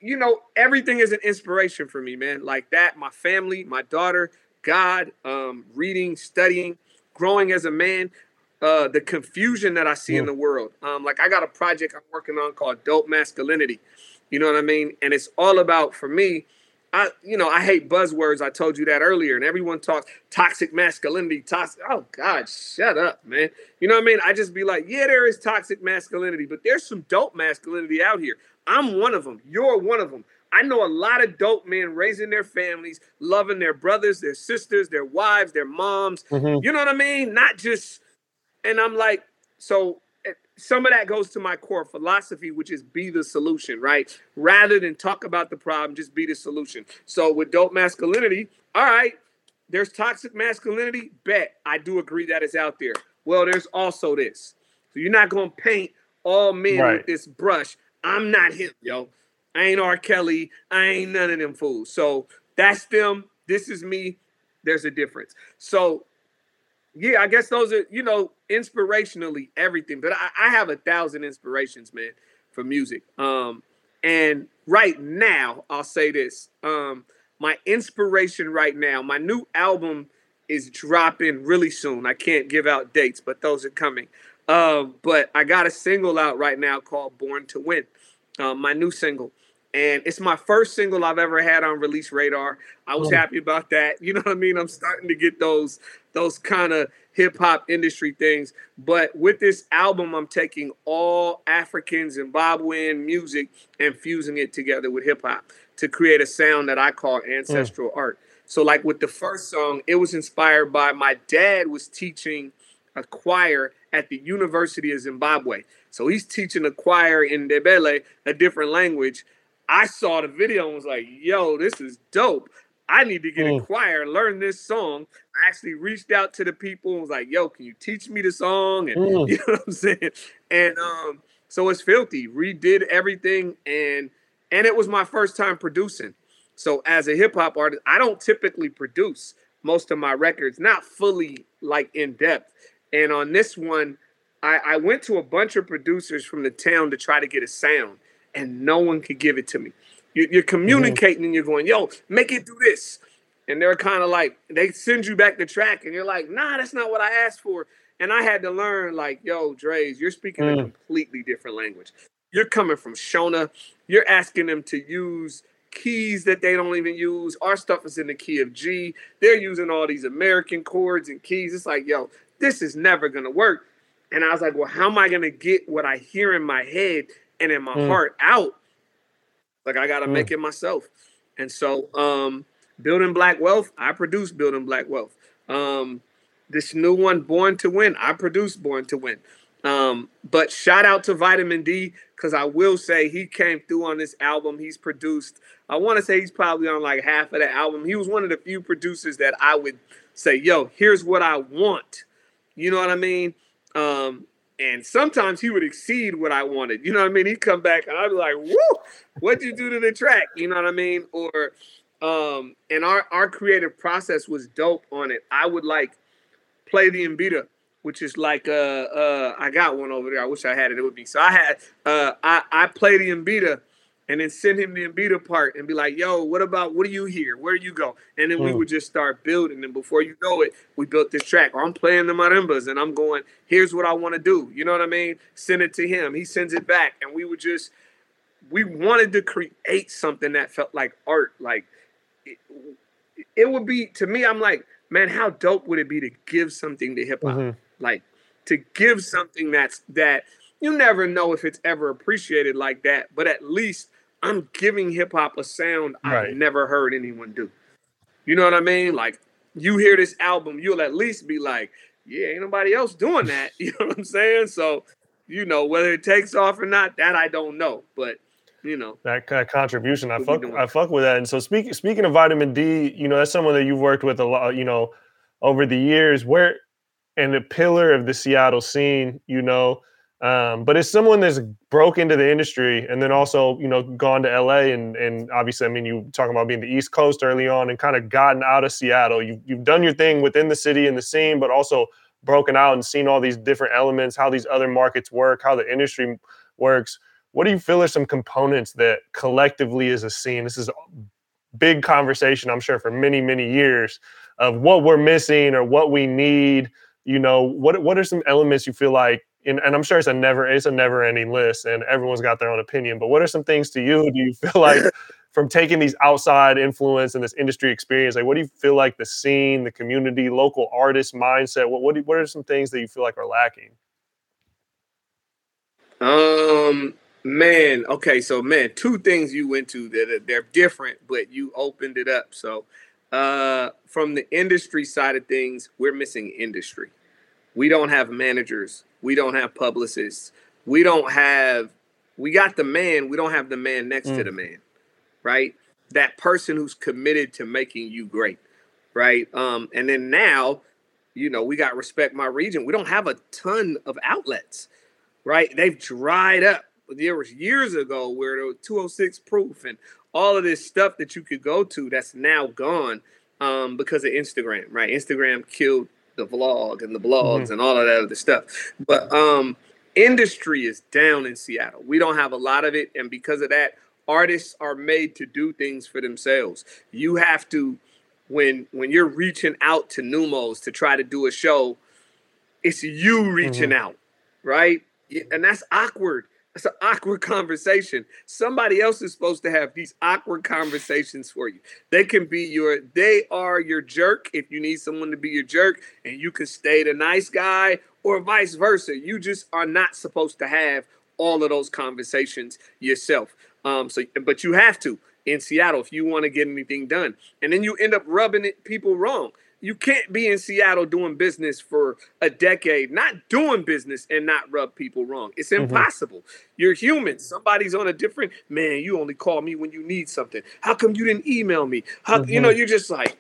you know, everything is an inspiration for me, man. Like that, my family, my daughter, God, um, reading, studying, growing as a man uh, the confusion that I see in the world. Um, like I got a project I'm working on called Dope Masculinity. You know what I mean? And it's all about for me. I, you know, I hate buzzwords. I told you that earlier, and everyone talks toxic masculinity. Toxic. Oh God, shut up, man. You know what I mean? I just be like, yeah, there is toxic masculinity, but there's some dope masculinity out here. I'm one of them. You're one of them. I know a lot of dope men raising their families, loving their brothers, their sisters, their wives, their moms. Mm-hmm. You know what I mean? Not just and I'm like, so eh, some of that goes to my core philosophy, which is be the solution, right? Rather than talk about the problem, just be the solution. So with dope masculinity, all right, there's toxic masculinity. Bet I do agree that is out there. Well, there's also this. So you're not gonna paint all men right. with this brush. I'm not him, yo. I ain't R. Kelly. I ain't none of them fools. So that's them. This is me. There's a difference. So yeah, I guess those are, you know, inspirationally everything. But I, I have a thousand inspirations, man, for music. Um, and right now, I'll say this. Um, my inspiration right now, my new album is dropping really soon. I can't give out dates, but those are coming. Um, but I got a single out right now called Born to Win, uh, my new single. and it's my first single I've ever had on release radar. I was Oh. happy about that. You know what I mean? I'm starting to get those those kind of hip hop industry things. But with this album, I'm taking all African Zimbabwean music and fusing it together with hip hop to create a sound that I call ancestral art. So, like with the first song, it was inspired by my dad was teaching a choir at the University of Zimbabwe. So he's teaching a choir in Ndebele, a different language. I saw the video and was like, yo, this is dope. I need to get a Mm. choir learn this song. I actually reached out to the people and was like, yo, can you teach me the song? And Mm. you know what I'm saying? And um, so it's filthy. Redid everything and and it was my first time producing. So as a hip hop artist, I don't typically produce most of my records, not fully like in depth. And on this one, I, I went to a bunch of producers from the town to try to get a sound, and no one could give it to me. You, you're communicating and you're going, yo, make it do this. And they're kind of like, they send you back the track, and you're like, nah, that's not what I asked for. And I had to learn, like, yo, Draze, you're speaking a Mm. completely different language. You're coming from Shona. You're asking them to use keys that they don't even use. Our stuff is in the key of G. They're using all these American chords and keys. It's like, yo, this is never gonna work. And I was like, well, how am I gonna get what I hear in my head and in my Mm. heart out? Like I gotta Mm. make it myself. And so um Building Black Wealth, I produce Building Black Wealth. Um this new one, Born to Win, I produce Born to Win. Um, but shout out to Vitamin D because I will say he came through on this album. He's produced, I want to say he's probably on like half of the album. He was one of the few producers that I would say, yo, here's what I want. You know what I mean? Um, and sometimes he would exceed what I wanted. You know what I mean? He'd come back and I'd be like, woo, what'd you do to the track? You know what I mean? Or um, and our our creative process was dope on it. I would like play the mbira, which is like uh uh I got one over there. I wish I had it. It would be so I had uh I I play the mbira and then send him the mbira part and be like, yo, what about what do you hear? Where do you go? And then we Mm. would just start building. And before you know it, we built this track. Or I'm playing the marimbas and I'm going, here's what I want to do. You know what I mean? Send it to him. He sends it back. And we would just we wanted to create something that felt like art. Like it, it would be to me, I'm like, man, how dope would it be to give something to hip hop? Mhm. Like to give something that's that you never know if it's ever appreciated like that, but at least I'm giving hip hop a sound Right. I've never heard anyone do. You know what I mean? Like you hear this album, you'll at least be like, yeah, ain't nobody else doing that. You know what I'm saying? So, you know, whether it takes off or not, that I don't know. But you know, that kind of contribution. I fuck. I fuck with that. And so speaking speaking of vitamin D, you know, that's someone that you've worked with a lot, you know, over the years. Where and a pillar of the Seattle scene, you know, um, but it's someone that's broke into the industry and then also, you know, gone to LA and and obviously, I mean, you talking about being the East Coast early on and kind of gotten out of Seattle. You you've done your thing within the city and the scene, but also broken out and seen all these different elements, how these other markets work, how the industry works what do you feel are some components that collectively as a scene this is a big conversation i'm sure for many many years of what we're missing or what we need? You know what what are some elements you feel like and, and i'm sure it's a never it's a never ending list and everyone's got their own opinion but what are some things to you? Do you feel like from taking these outside influence and this industry experience like what do you feel like the scene the community local artist mindset what what, do, what are some things that you feel like are lacking? Um, man, okay, so man, two things you went to that are, they're different, but you opened it up. So, uh, from the industry side of things, we're missing industry. We don't have managers. We don't have publicists. We don't have. We got the man. We don't have the man next to Mm. the man, right? That person who's committed to making you great, right? Um, and then now, you know, we got respect my region. We don't have a ton of outlets right? They've dried up. There was years ago where there was 206 proof and all of this stuff that you could go to that's now gone um, because of Instagram, right? Instagram killed the vlog and the blogs and all of that other stuff. But um, industry is down in Seattle. We don't have a lot of it, and because of that, artists are made to do things for themselves. You have to when when you're reaching out to Neumos to try to do a show, it's you reaching out, right? And that's awkward It's an awkward conversation. Somebody else is supposed to have these awkward conversations for you. They can be your, they are your jerk if you need someone to be your jerk, and you can stay the nice guy, or vice versa. You just are not supposed to have all of those conversations yourself. Um, so, but you have to in Seattle if you want to get anything done, and then you end up rubbing it people wrong you can't be in Seattle doing business for a decade, not doing business and not rub people wrong. It's mm-hmm. impossible. Mm-hmm. You're human. Somebody's on a different man. You only call me when you need something. How come you didn't email me? How mm-hmm. you know? You're just like,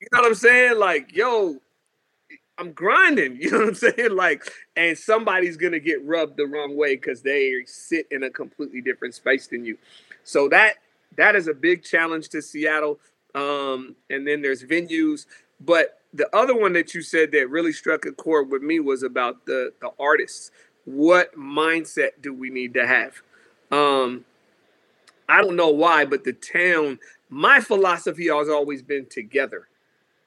you know what I'm saying? Like, yo, I'm grinding. You know what I'm saying? Like, and somebody's gonna get rubbed the wrong way because they sit in a completely different space than you. So that that is a big challenge to Seattle. Um, and then there's venues but the other one that you said that really struck a chord with me was about the the artists. What mindset do we need to have? Um, I don't know why, but the town, my philosophy has always been together,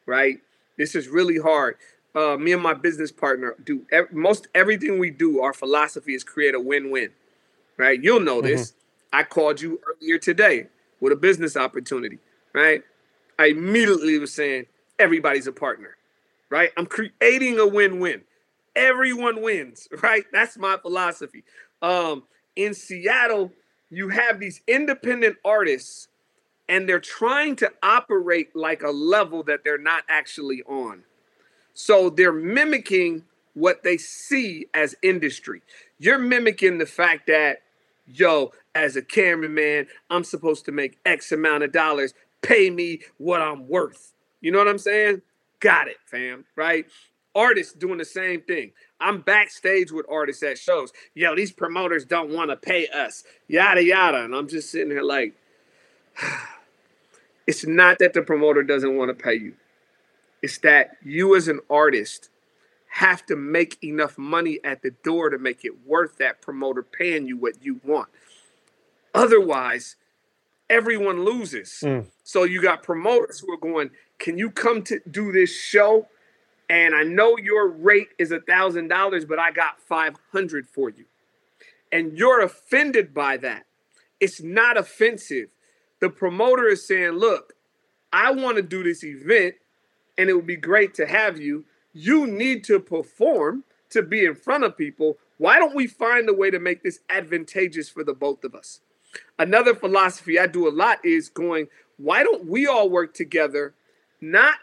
right? This is really hard. Uh, me and my business partner do ev- most everything we do. Our philosophy is create a win-win, right? You'll know this. Mm-hmm. I called you earlier today with a business opportunity, right? I immediately was saying, everybody's a partner, right? I'm creating a win-win. Everyone wins, right? That's my philosophy. Um, in Seattle, you have these independent artists and they're trying to operate like a level that they're not actually on. So they're mimicking what they see as industry. You're mimicking the fact that, yo, as a cameraman, I'm supposed to make X amount of dollars. Pay me what I'm worth. You know what I'm saying? Got it, fam. Right? Artists doing the same thing. I'm backstage with artists at shows. Yo, these promoters don't want to pay us. Yada yada. And I'm just sitting here like, it's not that the promoter doesn't want to pay you. It's that you as an artist have to make enough money at the door to make it worth that promoter paying you what you want. Otherwise, everyone loses. Mm. So you got promoters who are going, can you come to do this show? And I know your rate is a thousand dollars, but I got 500 for you. And you're offended by that. It's not offensive. The promoter is saying, look, I want to do this event and it would be great to have you. You need to perform to be in front of people. Why don't we find a way to make this advantageous for the both of us? Another philosophy I do a lot is going, why don't we all work together not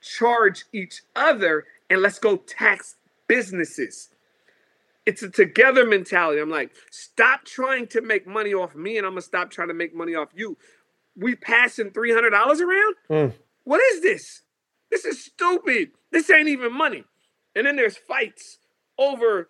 charge each other and let's go tax businesses. It's a together mentality. I'm like, stop trying to make money off me and I'm gonna stop trying to make money off you. We passing $300 around? Mm. What is this? This is stupid. This ain't even money. And then there's fights over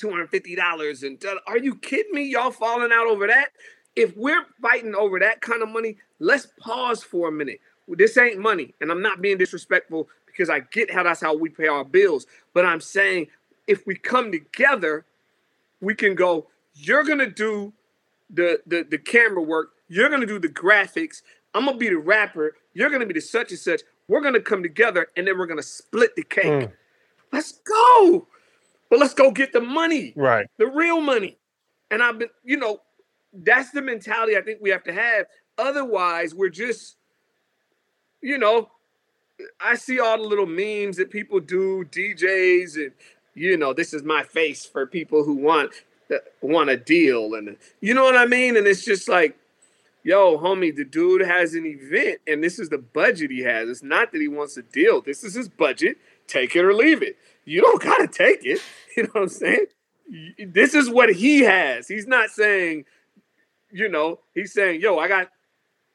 $250 and are you kidding me? Y'all falling out over that? If we're fighting over that kind of money, let's pause for a minute this ain't money. And I'm not being disrespectful because I get how that's how we pay our bills. But I'm saying if we come together, we can go, you're gonna do the the, the camera work, you're gonna do the graphics, I'm gonna be the rapper, you're gonna be the such and such. We're gonna come together and then we're gonna split the cake. Mm. Let's go. But let's go get the money. Right. The real money. And I've been, you know, that's the mentality I think we have to have. Otherwise, we're just you know, I see all the little memes that people do, DJs, and you know, this is my face for people who want uh, want a deal, and you know what I mean. And it's just like, yo, homie, the dude has an event, and this is the budget he has. It's not that he wants a deal. This is his budget. Take it or leave it. You don't gotta take it. You know what I'm saying? This is what he has. He's not saying, you know, he's saying, yo, I got,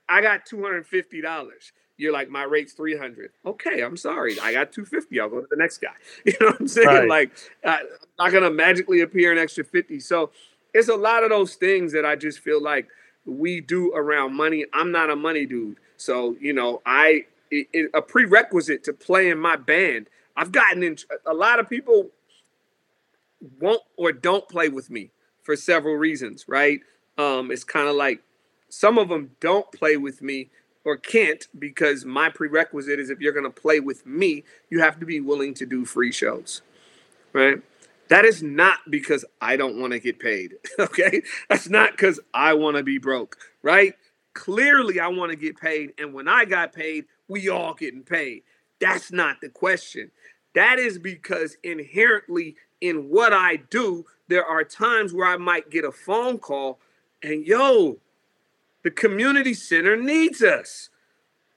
I got two hundred fifty dollars you're like, my rate's 300. Okay, I'm sorry. I got 250. I'll go to the next guy. You know what I'm saying? Right. Like, I'm not going to magically appear an extra 50. So it's a lot of those things that I just feel like we do around money. I'm not a money dude. So, you know, I, it, it, a prerequisite to play in my band, I've gotten in, a lot of people won't or don't play with me for several reasons, right? Um, it's kind of like some of them don't play with me or can't because my prerequisite is if you're going to play with me, you have to be willing to do free shows. Right? That is not because I don't want to get paid. Okay. That's not because I want to be broke, right? Clearly, I want to get paid. And when I got paid, we all getting paid. That's not the question. That is because inherently in what I do, there are times where I might get a phone call and yo, the community center needs us.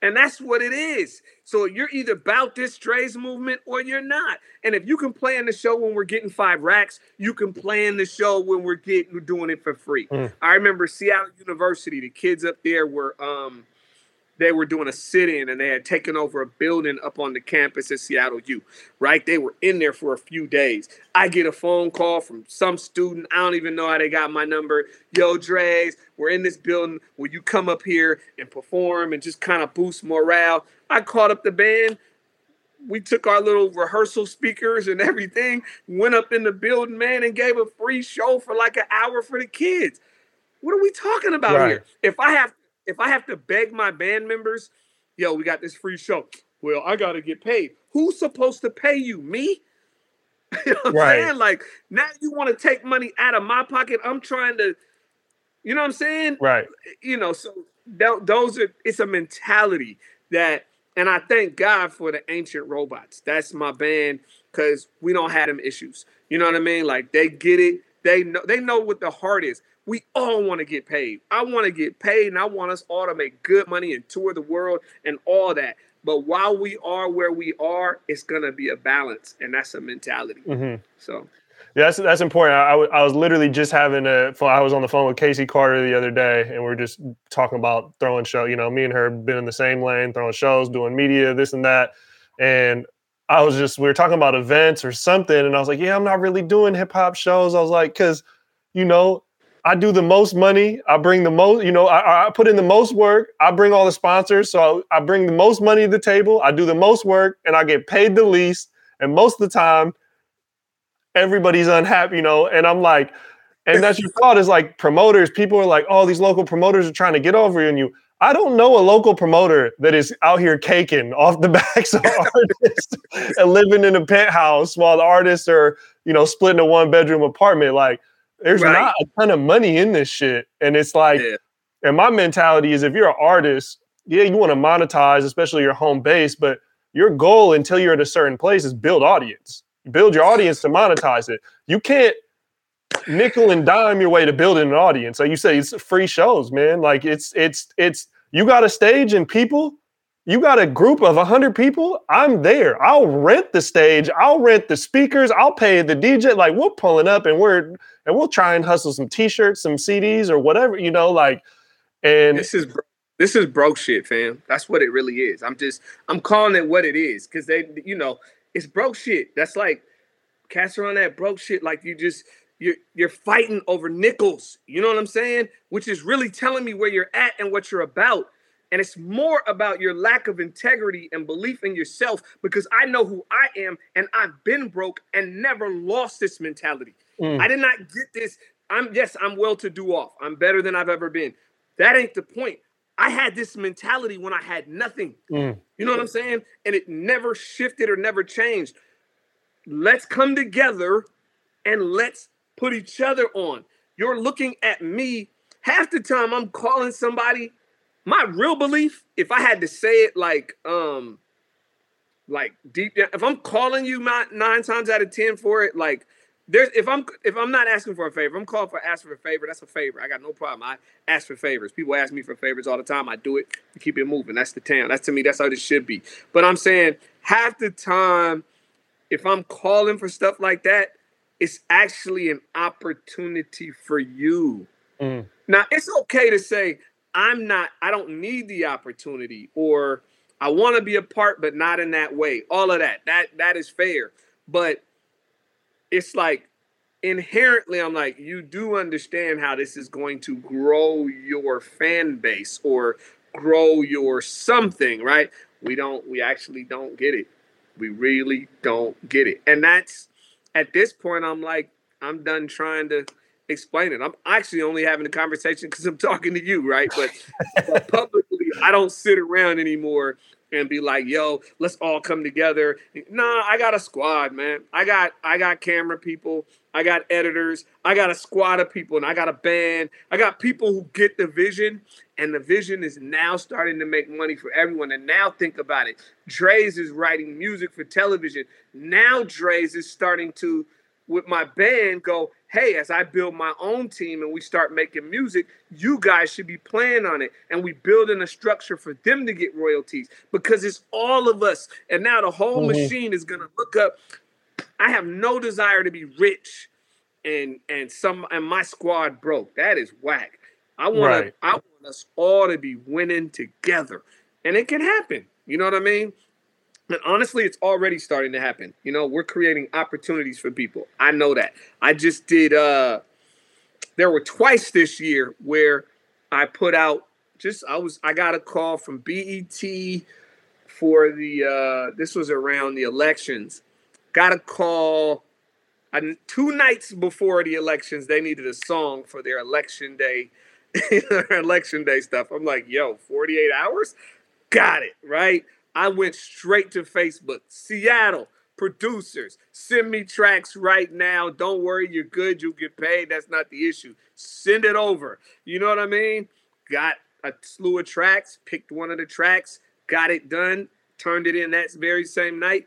And that's what it is. So you're either about this Draze movement or you're not. And if you can play in the show when we're getting five racks, you can play in the show when we're getting doing it for free. Mm. I remember Seattle University, the kids up there were um they were doing a sit-in and they had taken over a building up on the campus at Seattle U, right? They were in there for a few days. I get a phone call from some student. I don't even know how they got my number. Yo, Draze, we're in this building. Will you come up here and perform and just kind of boost morale? I called up the band. We took our little rehearsal speakers and everything, went up in the building, man, and gave a free show for like an hour for the kids. What are we talking about right. here? If I have if I have to beg my band members, yo, we got this free show. Well, I gotta get paid. Who's supposed to pay you? Me? you know what right. I'm saying? Like now you want to take money out of my pocket. I'm trying to, you know what I'm saying? Right. You know, so th- those are it's a mentality that, and I thank God for the ancient robots. That's my band because we don't have them issues. You know what I mean? Like they get it. They know they know what the heart is we all want to get paid. I want to get paid and I want us all to make good money and tour the world and all that. But while we are where we are, it's going to be a balance. And that's a mentality. Mm-hmm. So. Yeah, that's that's important. I, I was literally just having a. I was on the phone with Casey Carter the other day, and we are just talking about throwing show. You know, me and her been in the same lane, throwing shows, doing media, this and that. And I was just we were talking about events or something, and I was like, yeah, I'm not really doing hip hop shows. I was like, because you know, I do the most money. I bring the most, you know, I, I, put in the most work. I bring all the sponsors. So I, I, bring the most money to the table. I do the most work and I get paid the least. And most of the time, everybody's unhappy, you know. And I'm like, and that's your thought is like promoters, people are like, oh, these local promoters are trying to get over you on you. I don't know a local promoter that is out here caking off the backs of artists and living in a penthouse while the artists are, you know, splitting a one bedroom apartment. Like, there's right. not a ton of money in this shit. And it's like, yeah. and my mentality is if you're an artist, yeah, you want to monetize, especially your home base, but your goal until you're at a certain place is build audience. Build your audience to monetize it. You can't nickel and dime your way to building an audience. Like you say, it's free shows, man. Like it's it's it's you got a stage and people you got a group of 100 people i'm there i'll rent the stage i'll rent the speakers i'll pay the dj like we're pulling up and we're and we'll try and hustle some t-shirts some cds or whatever you know like and this is this is broke shit fam. That's what it really is. I'm just i'm calling it what it is because they you know it's broke shit. That's like cast on that broke shit like you just you're you're fighting over nickels you know what i'm saying? Which is really telling me where you're at and what you're about. And it's more about your lack of integrity and belief in yourself because I know who I am and I've been broke and never lost this mentality. Mm. I did not get this. I'm yes, I'm well to do off. I'm better than I've ever been. That ain't the point. I had this mentality when I had nothing. Mm. You know what I'm saying? And it never shifted or never changed. Let's come together and let's put each other on. You're looking at me. Half the time I'm calling somebody my real belief, if I had to say it like um like deep down, if I'm calling you my nine times out of ten for it, like there's if I'm if I'm not asking for a favor, I'm calling for ask for a favor. That's a favor. I got no problem. I ask for favors. People ask me for favors all the time. I do it to keep it moving. That's the town. That's to me. That's how it should be. But I'm saying half the time, if I'm calling for stuff like that, it's actually an opportunity for you. Mm. Now it's okay to say, I'm not, I don't need the opportunity or I want to be a part, but not in that way. All of that. That that is fair. But it's like inherently, I'm like, you do understand how this is going to grow your fan base or grow your something, right? We don't, we actually don't get it. We really don't get it. And that's at this point, I'm like, I'm done trying to explain it. I'm actually only having a conversation because I'm talking to you, right? But, but publicly, I don't sit around anymore and be like, yo, let's all come together. Nah, I got a squad, man. I got I got camera people, I got editors, I got a squad of people, and I got a band. I got people who get the vision, and the vision is now starting to make money for everyone. And now think about it. Draze is writing music for television. Now Draze is starting to with my band go, hey, as I build my own team and we start making music, you guys should be playing on it. And we building a structure for them to get royalties because it's all of us. And now the whole mm-hmm. machine is gonna look up. I have no desire to be rich and and some and my squad broke. That is whack. I want right. I want us all to be winning together. And it can happen. You know what I mean? And honestly, it's already starting to happen. You know, we're creating opportunities for people. I know that. I just did uh there were twice this year where I put out just I was I got a call from BET for the uh this was around the elections. Got a call and two nights before the elections, they needed a song for their election day, election day stuff. I'm like, yo, 48 hours? Got it, right? I went straight to Facebook. Seattle producers, send me tracks right now. Don't worry, you're good. You'll get paid. That's not the issue. Send it over. You know what I mean? Got a slew of tracks, picked one of the tracks, got it done, turned it in that very same night.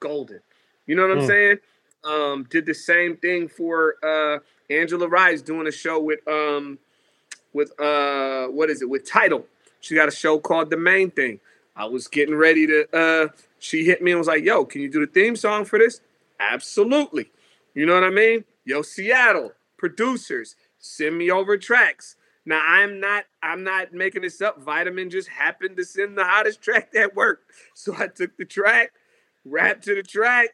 Golden. You know what I'm mm. saying? Um, did the same thing for uh, Angela Rice doing a show with um, with uh, what is it with Title. She got a show called The Main Thing. I was getting ready to. Uh, she hit me and was like, "Yo, can you do the theme song for this?" Absolutely. You know what I mean? Yo, Seattle producers, send me over tracks. Now I'm not I'm not making this up. Vitamin just happened to send the hottest track that worked. So I took the track, rapped to the track,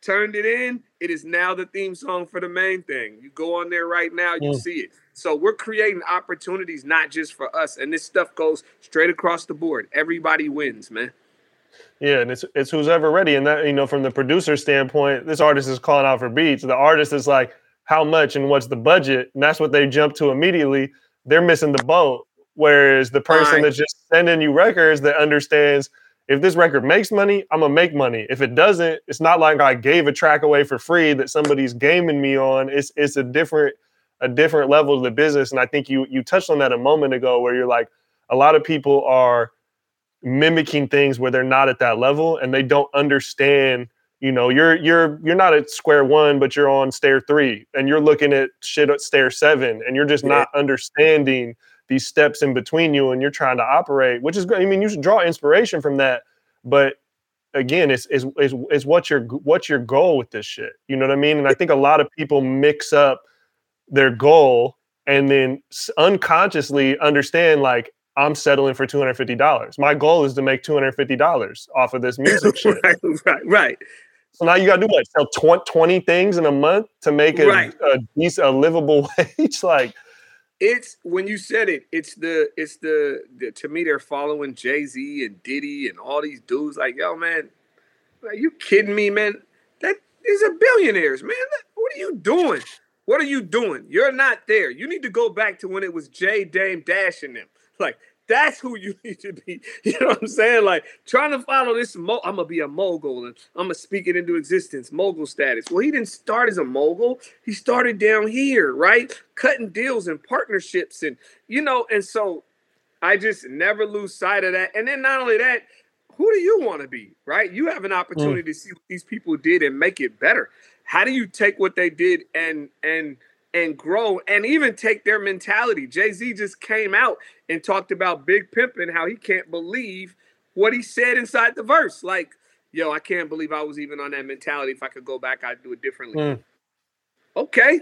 turned it in. It is now the theme song for the main thing. You go on there right now, you mm. see it. So we're creating opportunities not just for us, and this stuff goes straight across the board. Everybody wins, man. Yeah, and it's it's who's ever ready, and that you know from the producer standpoint, this artist is calling out for beats. The artist is like, how much and what's the budget, and that's what they jump to immediately. They're missing the boat. Whereas the person right. that's just sending you records that understands if this record makes money, I'm gonna make money. If it doesn't, it's not like I gave a track away for free that somebody's gaming me on. It's it's a different a different level of the business. And I think you you touched on that a moment ago where you're like, a lot of people are mimicking things where they're not at that level and they don't understand you know you're you're you're not at square one but you're on stair three and you're looking at shit at stair seven and you're just not understanding these steps in between you and you're trying to operate which is great i mean you should draw inspiration from that. But again it's is is is what's your what's your goal with this shit? You know what i mean? And i think a lot of people mix up their goal and then unconsciously understand like I'm settling for two hundred fifty dollars. My goal is to make two hundred fifty dollars off of this music shit. right, right, right. So now you got to do what? Sell 20, 20 things in a month to make a, right. a decent, a livable wage. like it's when you said it. It's the it's the, the to me they're following Jay Z and Diddy and all these dudes. Like yo, man, are you kidding me, man? That these are billionaires, man. That, what are you doing? What are you doing? You're not there. You need to go back to when it was Jay Dame Dash and them. Like that's who you need to be. You know what I'm saying? Like trying to follow this. Mo- I'm gonna be a mogul and I'm gonna speak it into existence. Mogul status. Well, he didn't start as a mogul. He started down here, right? Cutting deals and partnerships, and you know. And so I just never lose sight of that. And then not only that, who do you want to be? Right? You have an mm. opportunity mm. to see what these people did and make it better. How do you take what they did and and and grow and even take their mentality? Jay Z just came out and talked about Big Pimpin', how he can't believe what he said inside the verse. Like, yo, I can't believe I was even on that mentality. If I could go back, I'd do it differently. Mm. Okay,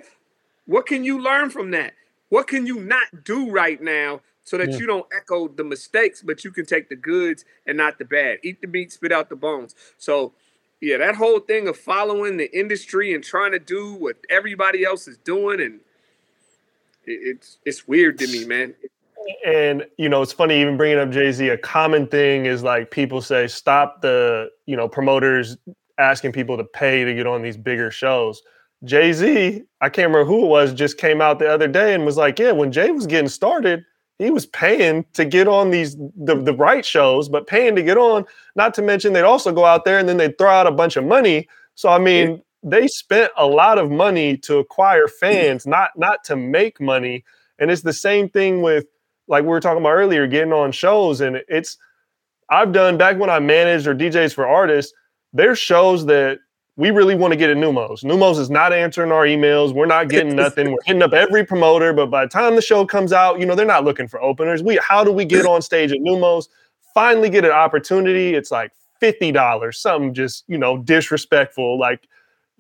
what can you learn from that? What can you not do right now so that yeah. you don't echo the mistakes, but you can take the goods and not the bad? Eat the meat, spit out the bones. So yeah, that whole thing of following the industry and trying to do what everybody else is doing, and it, it's it's weird to me, man. And you know, it's funny even bringing up Jay Z. A common thing is like people say, stop the you know promoters asking people to pay to get on these bigger shows. Jay Z, I can't remember who it was, just came out the other day and was like, yeah, when Jay was getting started, he was paying to get on these the, the right shows, but paying to get on. Not to mention they'd also go out there and then they'd throw out a bunch of money. So I mean, yeah. they spent a lot of money to acquire fans, not not to make money. And it's the same thing with like we were talking about earlier, getting on shows. And it's I've done back when I managed or DJs for artists, there's shows that we really want to get at Neumos. Neumos is not answering our emails. We're not getting nothing. We're hitting up every promoter, but by the time the show comes out, you know, they're not looking for openers. We how do we get on stage at Neumos? Finally get an opportunity. It's like $50, something just, you know, disrespectful. Like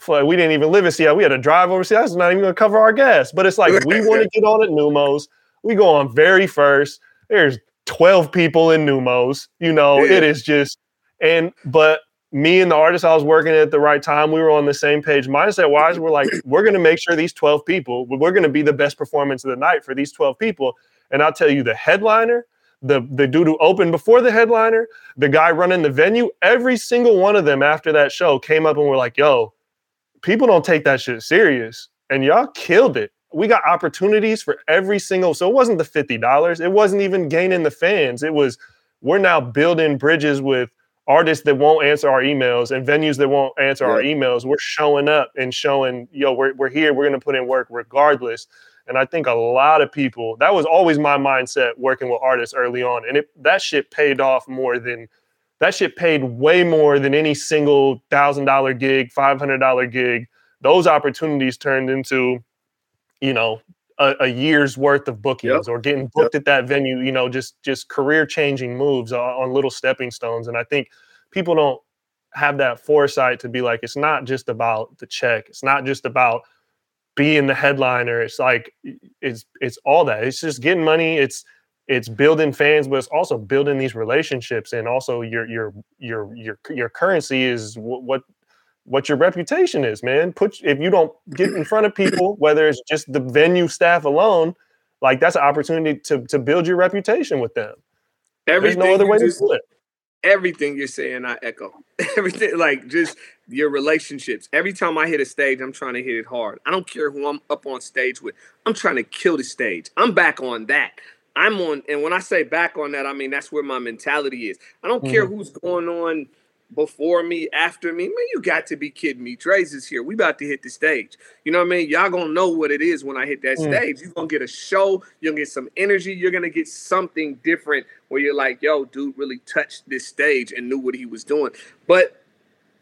we didn't even live in Seattle. We had to drive overseas. That's not even gonna cover our gas. But it's like we want to get on at Neumos. We go on very first. There's 12 people in Neumos. You know, yeah. it is just and but me and the artist I was working at the right time, we were on the same page mindset wise. We're like, we're going to make sure these 12 people, we're going to be the best performance of the night for these 12 people. And I'll tell you, the headliner, the, the dude who opened before the headliner, the guy running the venue, every single one of them after that show came up and were like, yo, people don't take that shit serious. And y'all killed it. We got opportunities for every single. So it wasn't the $50. It wasn't even gaining the fans. It was, we're now building bridges with artists that won't answer our emails and venues that won't answer yeah. our emails, we're showing up and showing, yo, we're, we're here, we're going to put in work regardless. And I think a lot of people, that was always my mindset working with artists early on. And it, that shit paid off more than, that shit paid way more than any single thousand dollar gig, $500 gig. Those opportunities turned into, you know, a, a year's worth of bookings yep. or getting booked yep. at that venue, you know, just just career changing moves on, on little stepping stones. And I think people don't have that foresight to be like, it's not just about the check. It's not just about being the headliner. It's like it's it's all that. It's just getting money. It's it's building fans, but it's also building these relationships, and also your your your your your currency is what what your reputation is, man. Put if you don't get in front of people, whether it's just the venue staff alone, like that's an opportunity to to build your reputation with them. Everything There's no other way just, to do it. Everything you're saying, I echo. Everything, like just your relationships. Every time I hit a stage, I'm trying to hit it hard. I don't care who I'm up on stage with. I'm trying to kill the stage. I'm back on that. I'm on, and when I say back on that, I mean that's where my mentality is. I don't mm-hmm. care who's going on before me, after me. Man, you got to be kidding me. Draze is here. We about to hit the stage. You know what I mean? Y'all gonna know what it is when I hit that mm. stage. You're gonna get a show, you're gonna get some energy, you're gonna get something different where you're like, yo, dude really touched this stage and knew what he was doing. But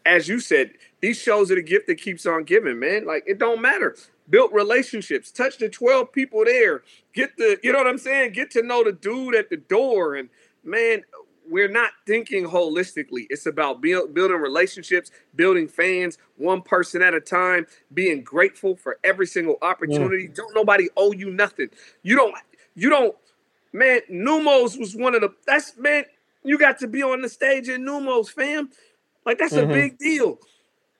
as you said, these shows are the gift that keeps on giving, man. Like it don't matter. Built relationships, touch the 12 people there, get the, you know what I'm saying? Get to know the dude at the door. And man, we're not thinking holistically. It's about build, building relationships, building fans, one person at a time, being grateful for every single opportunity. Yeah. Don't nobody owe you nothing. You don't, you don't, man, Neumos was one of the, that's, man, you got to be on the stage in Neumos, fam. Like, that's mm-hmm. a big deal,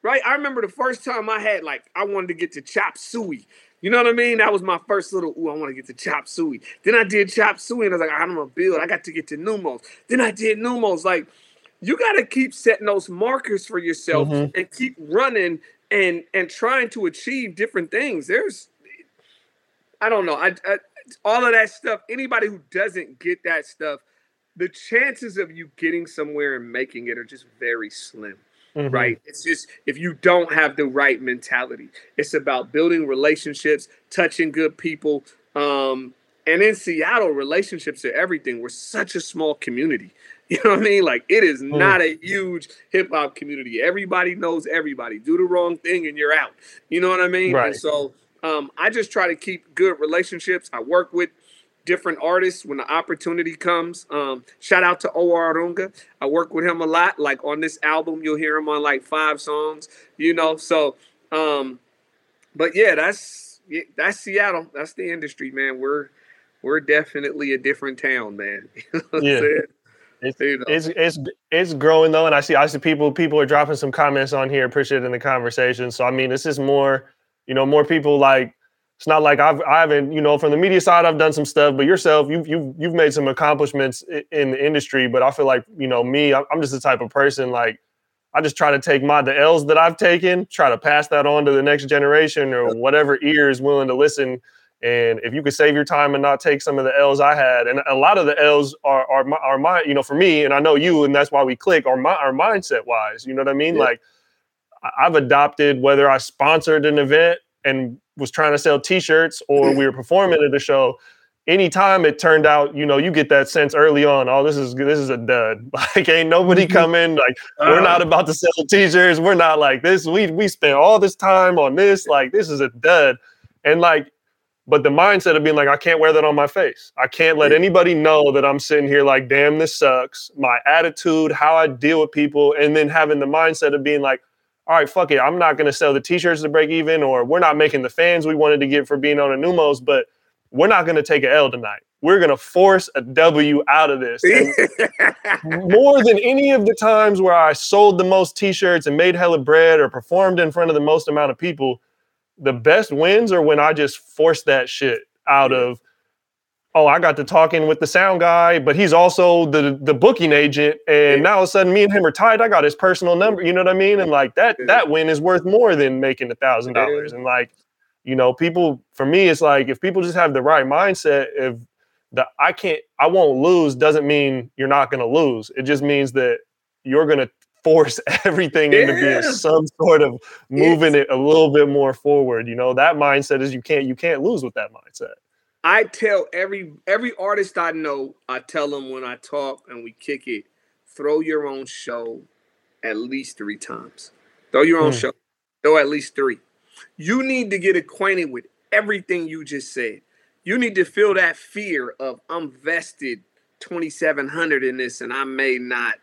right? I remember the first time I had, like, I wanted to get to Chop Suey. You know what I mean? That was my first little, ooh, I want to get to Chop Suey. Then I did Chop Suey and I was like, I'm going to build. I got to get to Neumos. Then I did Neumos. Like, you got to keep setting those markers for yourself mm-hmm. and keep running and and trying to achieve different things. There's, I don't know. I, I all of that stuff. Anybody who doesn't get that stuff, the chances of you getting somewhere and making it are just very slim. Mm-hmm. Right. It's just if you don't have the right mentality, it's about building relationships, touching good people. Um, and in Seattle, relationships are everything. We're such a small community. You know what I mean? Like it is mm. not a huge hip hop community. Everybody knows everybody. Do the wrong thing and you're out. You know what I mean? Right. And so um, I just try to keep good relationships. I work with different artists when the opportunity comes. Um, shout out to O.R. Runga. I work with him a lot. Like on this album, you'll hear him on like five songs, you know. So, um, but yeah, that's that's Seattle. That's the industry, man. We're we're definitely a different town, man. yeah. It's, you know. it's it's it's growing though, and I see I see people people are dropping some comments on here, appreciating the conversation. So I mean, this is more, you know, more people like it's not like I've I haven't you know from the media side I've done some stuff, but yourself you've you've you've made some accomplishments in the industry. But I feel like you know me, I'm just the type of person like I just try to take my the L's that I've taken, try to pass that on to the next generation or whatever ear is willing to listen. And if you could save your time and not take some of the L's I had, and a lot of the L's are are my, are my you know for me, and I know you, and that's why we click. Are my our mindset wise, you know what I mean? Yeah. Like I've adopted whether I sponsored an event and was trying to sell T-shirts or we were performing at a show. Anytime it turned out, you know, you get that sense early on. Oh, this is this is a dud. Like, ain't nobody mm-hmm. coming. Like, we're not about to sell T-shirts. We're not like this. We we spent all this time on this. Like, this is a dud. And like but the mindset of being like, I can't wear that on my face. I can't let anybody know that I'm sitting here like, damn, this sucks. My attitude, how I deal with people, and then having the mindset of being like, all right, fuck it. I'm not going to sell the t-shirts to break even, or we're not making the fans we wanted to get for being on a Neumos, but we're not going to take an L tonight. We're going to force a W out of this. more than any of the times where I sold the most t-shirts and made hella bread or performed in front of the most amount of people, the best wins are when I just force that shit out of oh, I got to talking with the sound guy, but he's also the the booking agent, and now all of a sudden me and him are tied. I got his personal number. You know what I mean? And like that that win is worth more than making a thousand dollars. And like, you know, people for me, it's like if people just have the right mindset, if the I can't I won't lose doesn't mean you're not gonna lose. It just means that you're gonna force everything yeah. into being some sort of moving it a little bit more forward. You know, that mindset is you can't you can't lose with that mindset. I tell every every artist I know, I tell them when I talk and we kick it, throw your own show at least three times. Throw your own mm. show. Throw at least three. You need to get acquainted with everything you just said. You need to feel that fear of I'm vested 2700 in this and I may not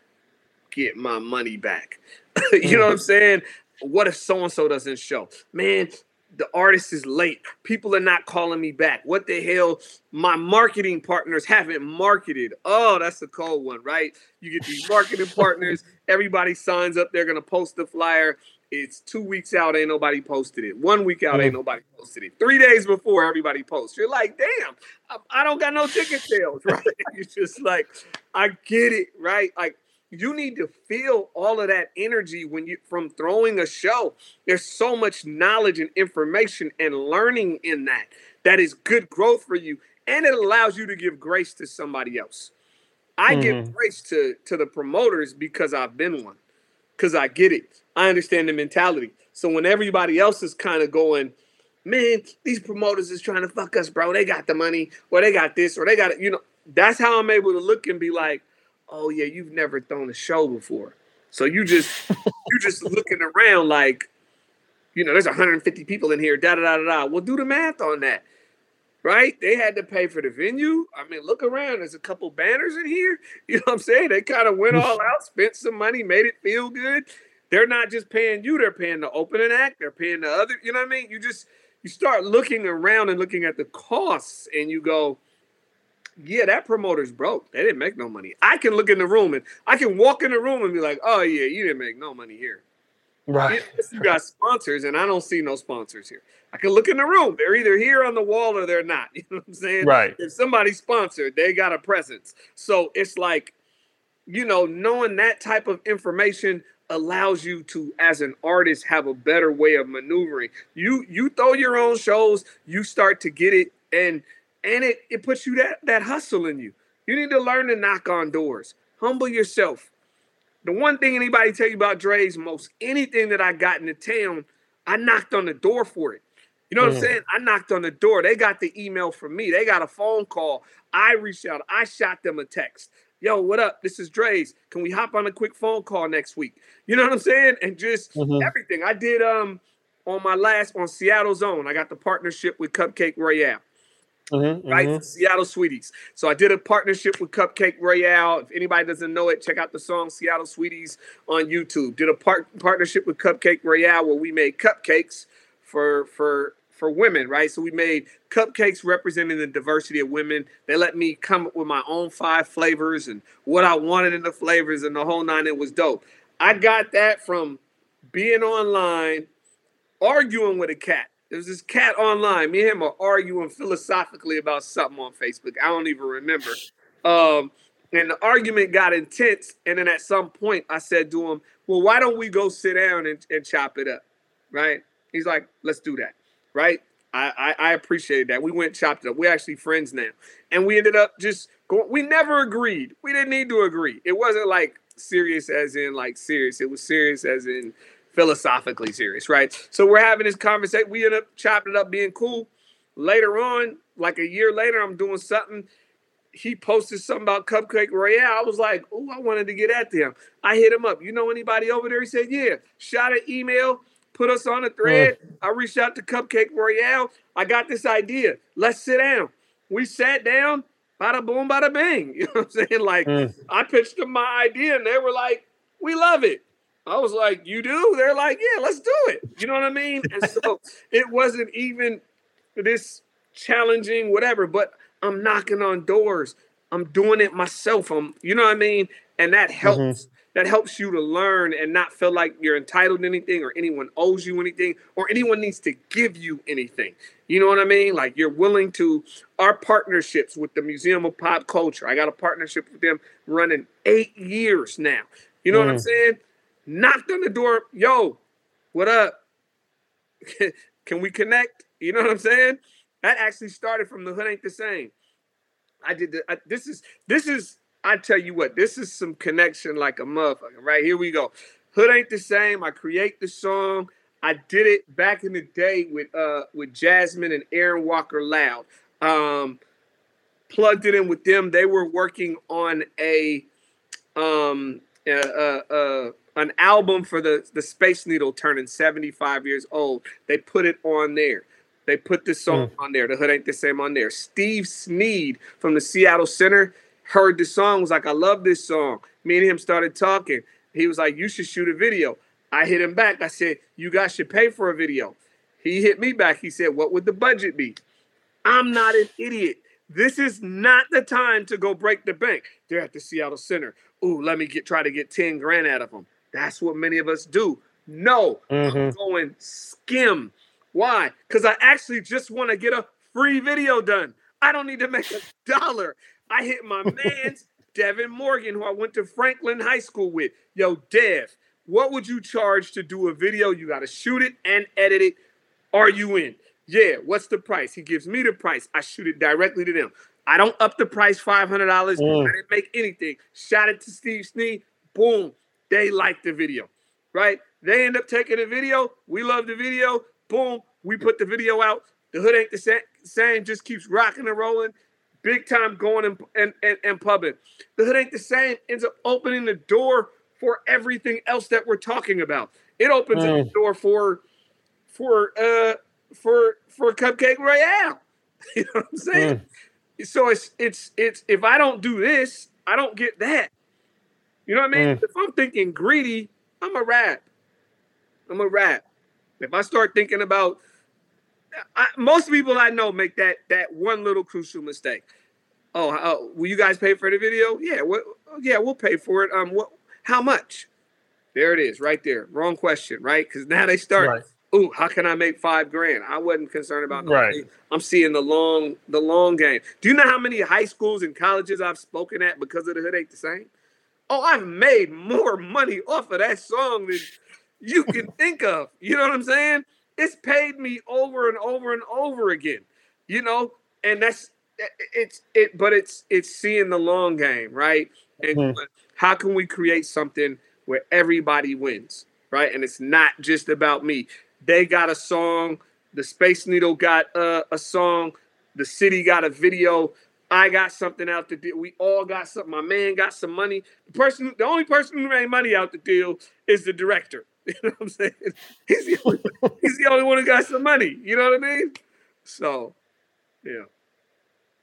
get my money back. you know what I'm saying? What if so and so doesn't show? Man, the artist is late. People are not calling me back. What the hell? My marketing partners haven't marketed. Oh, that's a cold one, right? You get these marketing partners, everybody signs up, they're gonna post the flyer. It's two weeks out, ain't nobody posted it. One week out, ain't nobody posted it. Three days before, everybody posts. You're like, damn, I, I don't got no ticket sales, right? You're just like, I get it, right? Like you need to feel all of that energy when you from throwing a show. There's so much knowledge and information and learning in that that is good growth for you and it allows you to give grace to somebody else. I mm-hmm. give grace to to the promoters because i've been one because i get it. I understand the mentality. So when everybody else is kind of going man these promoters is trying to fuck us bro. They got the money or they got this or they got it you know that's how i'm able to look and be like oh yeah, you've never thrown a show before. So you just you just looking around like, you know, there's 150 people in here, da da da da. Well, do the math on that. Right? They had to pay for the venue. I mean, look around. There's a couple banners in here. You know what I'm saying? They kind of went all out, spent some money, made it feel good. They're not just paying you, they're paying the opening act, they're paying the other, you know what I mean? You just you start looking around and looking at the costs and you go, yeah, that promoter's broke. They didn't make no money. I can look in the room and I can walk in the room and be like, oh yeah, you didn't make no money here. Right. You got sponsors, and I don't see no sponsors here. I can look in the room. They're either here on the wall or they're not. You know what I'm saying? Right. If somebody sponsored, they got a presence. So it's like, you know, knowing that type of information allows you to as an artist have a better way of maneuvering you you throw your own shows you start to get it and and it, it puts you that, that hustle in you. You need to learn to knock on doors. Humble yourself. The one thing anybody tell you about Draze, most anything that I got in the town, I knocked on the door for it. You know what mm. I'm saying? I knocked on the door. They got the email from me. They got a phone call. I reached out. I shot them a text. Yo, what up? This is Draze. Can we hop on a quick phone call next week? You know what I'm saying? And just mm-hmm. everything. I did um on my last on Seattle Zone. I got the partnership with Cupcake Royale. Mm-hmm, right? Mm-hmm. Seattle Sweeties. So I did a partnership with Cupcake Royale. If anybody doesn't know it, check out the song Seattle Sweeties on YouTube. Did a part partnership with Cupcake Royale where we made cupcakes for for for women, right? So we made cupcakes representing the diversity of women. They let me come up with my own five flavors and what I wanted in the flavors and the whole nine. It was dope. I got that from being online, arguing with a cat there's this cat online. Me and him are arguing philosophically about something on Facebook. I don't even remember. Um, and the argument got intense. And then at some point, I said to him, Well, why don't we go sit down and, and chop it up? Right? He's like, Let's do that. Right? I, I, I appreciated that. We went chopped it up. We're actually friends now, and we ended up just going. We never agreed. We didn't need to agree. It wasn't like serious as in like serious. It was serious as in philosophically serious, right? So we're having this conversation. We end up chopping it up, being cool. Later on, like a year later, I'm doing something. He posted something about Cupcake Royale. I was like, oh, I wanted to get at them. I hit him up. You know anybody over there? He said, yeah. Shot an email put us on a thread. Mm. I reached out to Cupcake Royale. I got this idea. Let's sit down. We sat down, bada boom, bada bang. You know what I'm saying? Like, mm. I pitched them my idea and they were like, we love it. I was like, you do? They're like, yeah, let's do it. You know what I mean? And so it wasn't even this challenging, whatever, but I'm knocking on doors. I'm doing it myself. I'm, you know what I mean? And that mm-hmm. helps. Mm-hmm that helps you to learn and not feel like you're entitled to anything or anyone owes you anything or anyone needs to give you anything. You know what I mean? Like you're willing to our partnerships with the Museum of Pop Culture. I got a partnership with them running eight years now. You know mm. what I'm mm. saying? Knocked on the door, yo, what up? Can we connect? You know what I'm saying? That actually started from the hood ain't the same. I did the, I, this is this is I tell you what, this is some connection like a motherfucker. Right here we go. Hood ain't the same. I create the song. I did it back in the day with uh with Jasmine and Aaron Walker Loud. Um, plugged it in with them. They were working on a um uh, uh, uh, an album for the the Space Needle turning 75 years old. They put it on there. They put the song mm. on there. The hood ain't the same on there. Steve Sneed from the Seattle Center heard the song, was like, I love this song. Me and him started talking. He was like, You should shoot a video. I hit him back. I said, You guys should pay for a video. He hit me back. He said, What would the budget be? I'm not an idiot. This is not the time to go break the bank. They're at the Seattle Center. Ooh, let me get try to get 10 grand out of them. That's what many of us do. No, mm-hmm. I'm going skim. Why? Because I actually just want to get a free video done. I don't need to make a dollar. I hit my man's Devin Morgan, who I went to Franklin High School with. Yo, Dev, what would you charge to do a video? You got to shoot it and edit it. Are you in? Yeah, what's the price? He gives me the price. I shoot it directly to them. I don't up the price $500. Mm. I didn't make anything. Shout it to Steve Sneed. Boom. They like the video, right? They end up taking the video. We love the video. Boom. We put the video out. The hood ain't the same. Just keeps rocking and rolling big time going in, and, in, in public. The hood ain't the same ends up opening the door for everything else that we're talking about. It opens mm. the door for for uh for for Cupcake Royale. you know what I'm saying? Mm. So it's it's it's if I don't do this, I don't get that. You know what I mean? Mm. If I'm thinking greedy, I'm a rat. I'm a rat. If I start thinking about I, most people I know make that that one little crucial mistake. Oh, uh, will you guys pay for the video? Yeah, what? Yeah, we'll pay for it. Um, what? How much? There it is, right there. Wrong question, right? Because now they start. Right. Ooh, how can I make five grand? I wasn't concerned about that. right. I'm seeing the long, the long game. Do you know how many high schools and colleges I've spoken at because of the hood ain't the same? Oh, I've made more money off of that song than you can think of. You know what I'm saying? it's paid me over and over and over again you know and that's it's it but it's it's seeing the long game right and mm-hmm. how can we create something where everybody wins right and it's not just about me they got a song the space needle got uh, a song the city got a video i got something out the deal we all got something my man got some money the person the only person who made money out the deal is the director You know what I'm saying? He's the only, he's the only one who got some money. You know what I mean? So, yeah.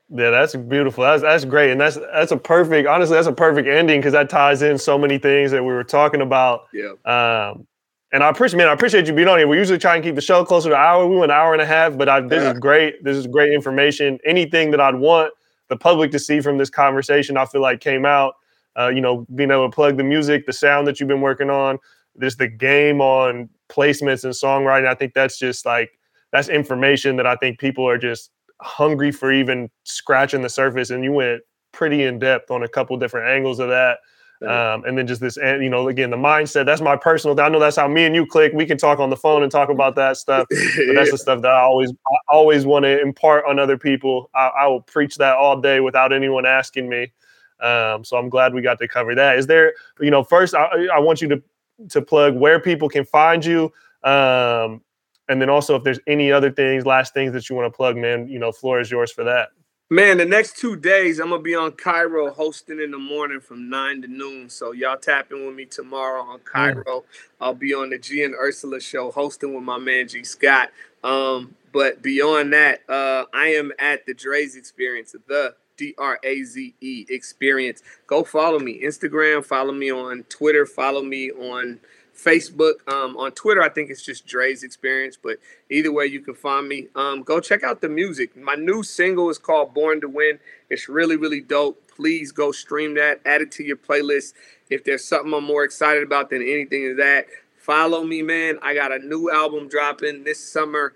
Yeah, that's beautiful. That's that's great, and that's that's a perfect. Honestly, that's a perfect ending because that ties in so many things that we were talking about. Yeah. Um, and I appreciate, man, I appreciate you being on here. We usually try and keep the show closer to an hour. We went an hour and a half, but I, this yeah. is great. This is great information. Anything that I'd want the public to see from this conversation, I feel like came out. Uh, you know, being able to plug the music, the sound that you've been working on, there's the game on placements and songwriting. I think that's just like that's information that I think people are just hungry for even scratching the surface. And you went pretty in depth on a couple different angles of that. Um, and then just this, and you know, again, the mindset. That's my personal. I know that's how me and you click. We can talk on the phone and talk about that stuff. But that's the stuff that I always, I always want to impart on other people. I, I, will preach that all day without anyone asking me. Um, so I'm glad we got to cover that. Is there, you know, first I, I want you to to plug where people can find you. Um, and then also if there's any other things, last things that you want to plug, man, you know, floor is yours for that. Man, the next two days I'm gonna be on KIRO hosting in the morning from nine to noon. So y'all tapping with me tomorrow on KIRO. Mm. I'll be on the Gee and Ursula show hosting with my man Gee Scott. Um, but beyond that, uh, I am at the Draze Experience, the D R A Z E Experience. Go follow me Instagram, follow me on Twitter, follow me on Facebook. Um, on Twitter, I think it's just Draze Experience, but either way, you can find me. Um, go check out the music. My new single is called Born to Win. It's really, really dope. Please go stream that, add it to your playlist. If there's something I'm more excited about than anything is that, follow me, man. I got a new album dropping this summer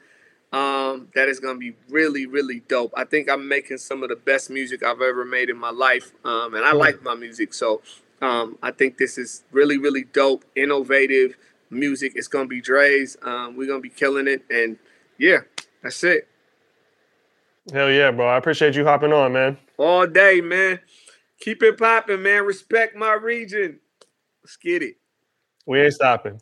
um, that is going to be really, really dope. I think I'm making some of the best music I've ever made in my life, um, and I like my music. So um, I think this is really, really dope, innovative music. It's gonna be Dre's. Um, we're gonna be killing it, and yeah, that's it. Hell yeah, bro! I appreciate you hopping on, man. All day, man. Keep it popping, man. Respect my region. Let's get it. We ain't stopping.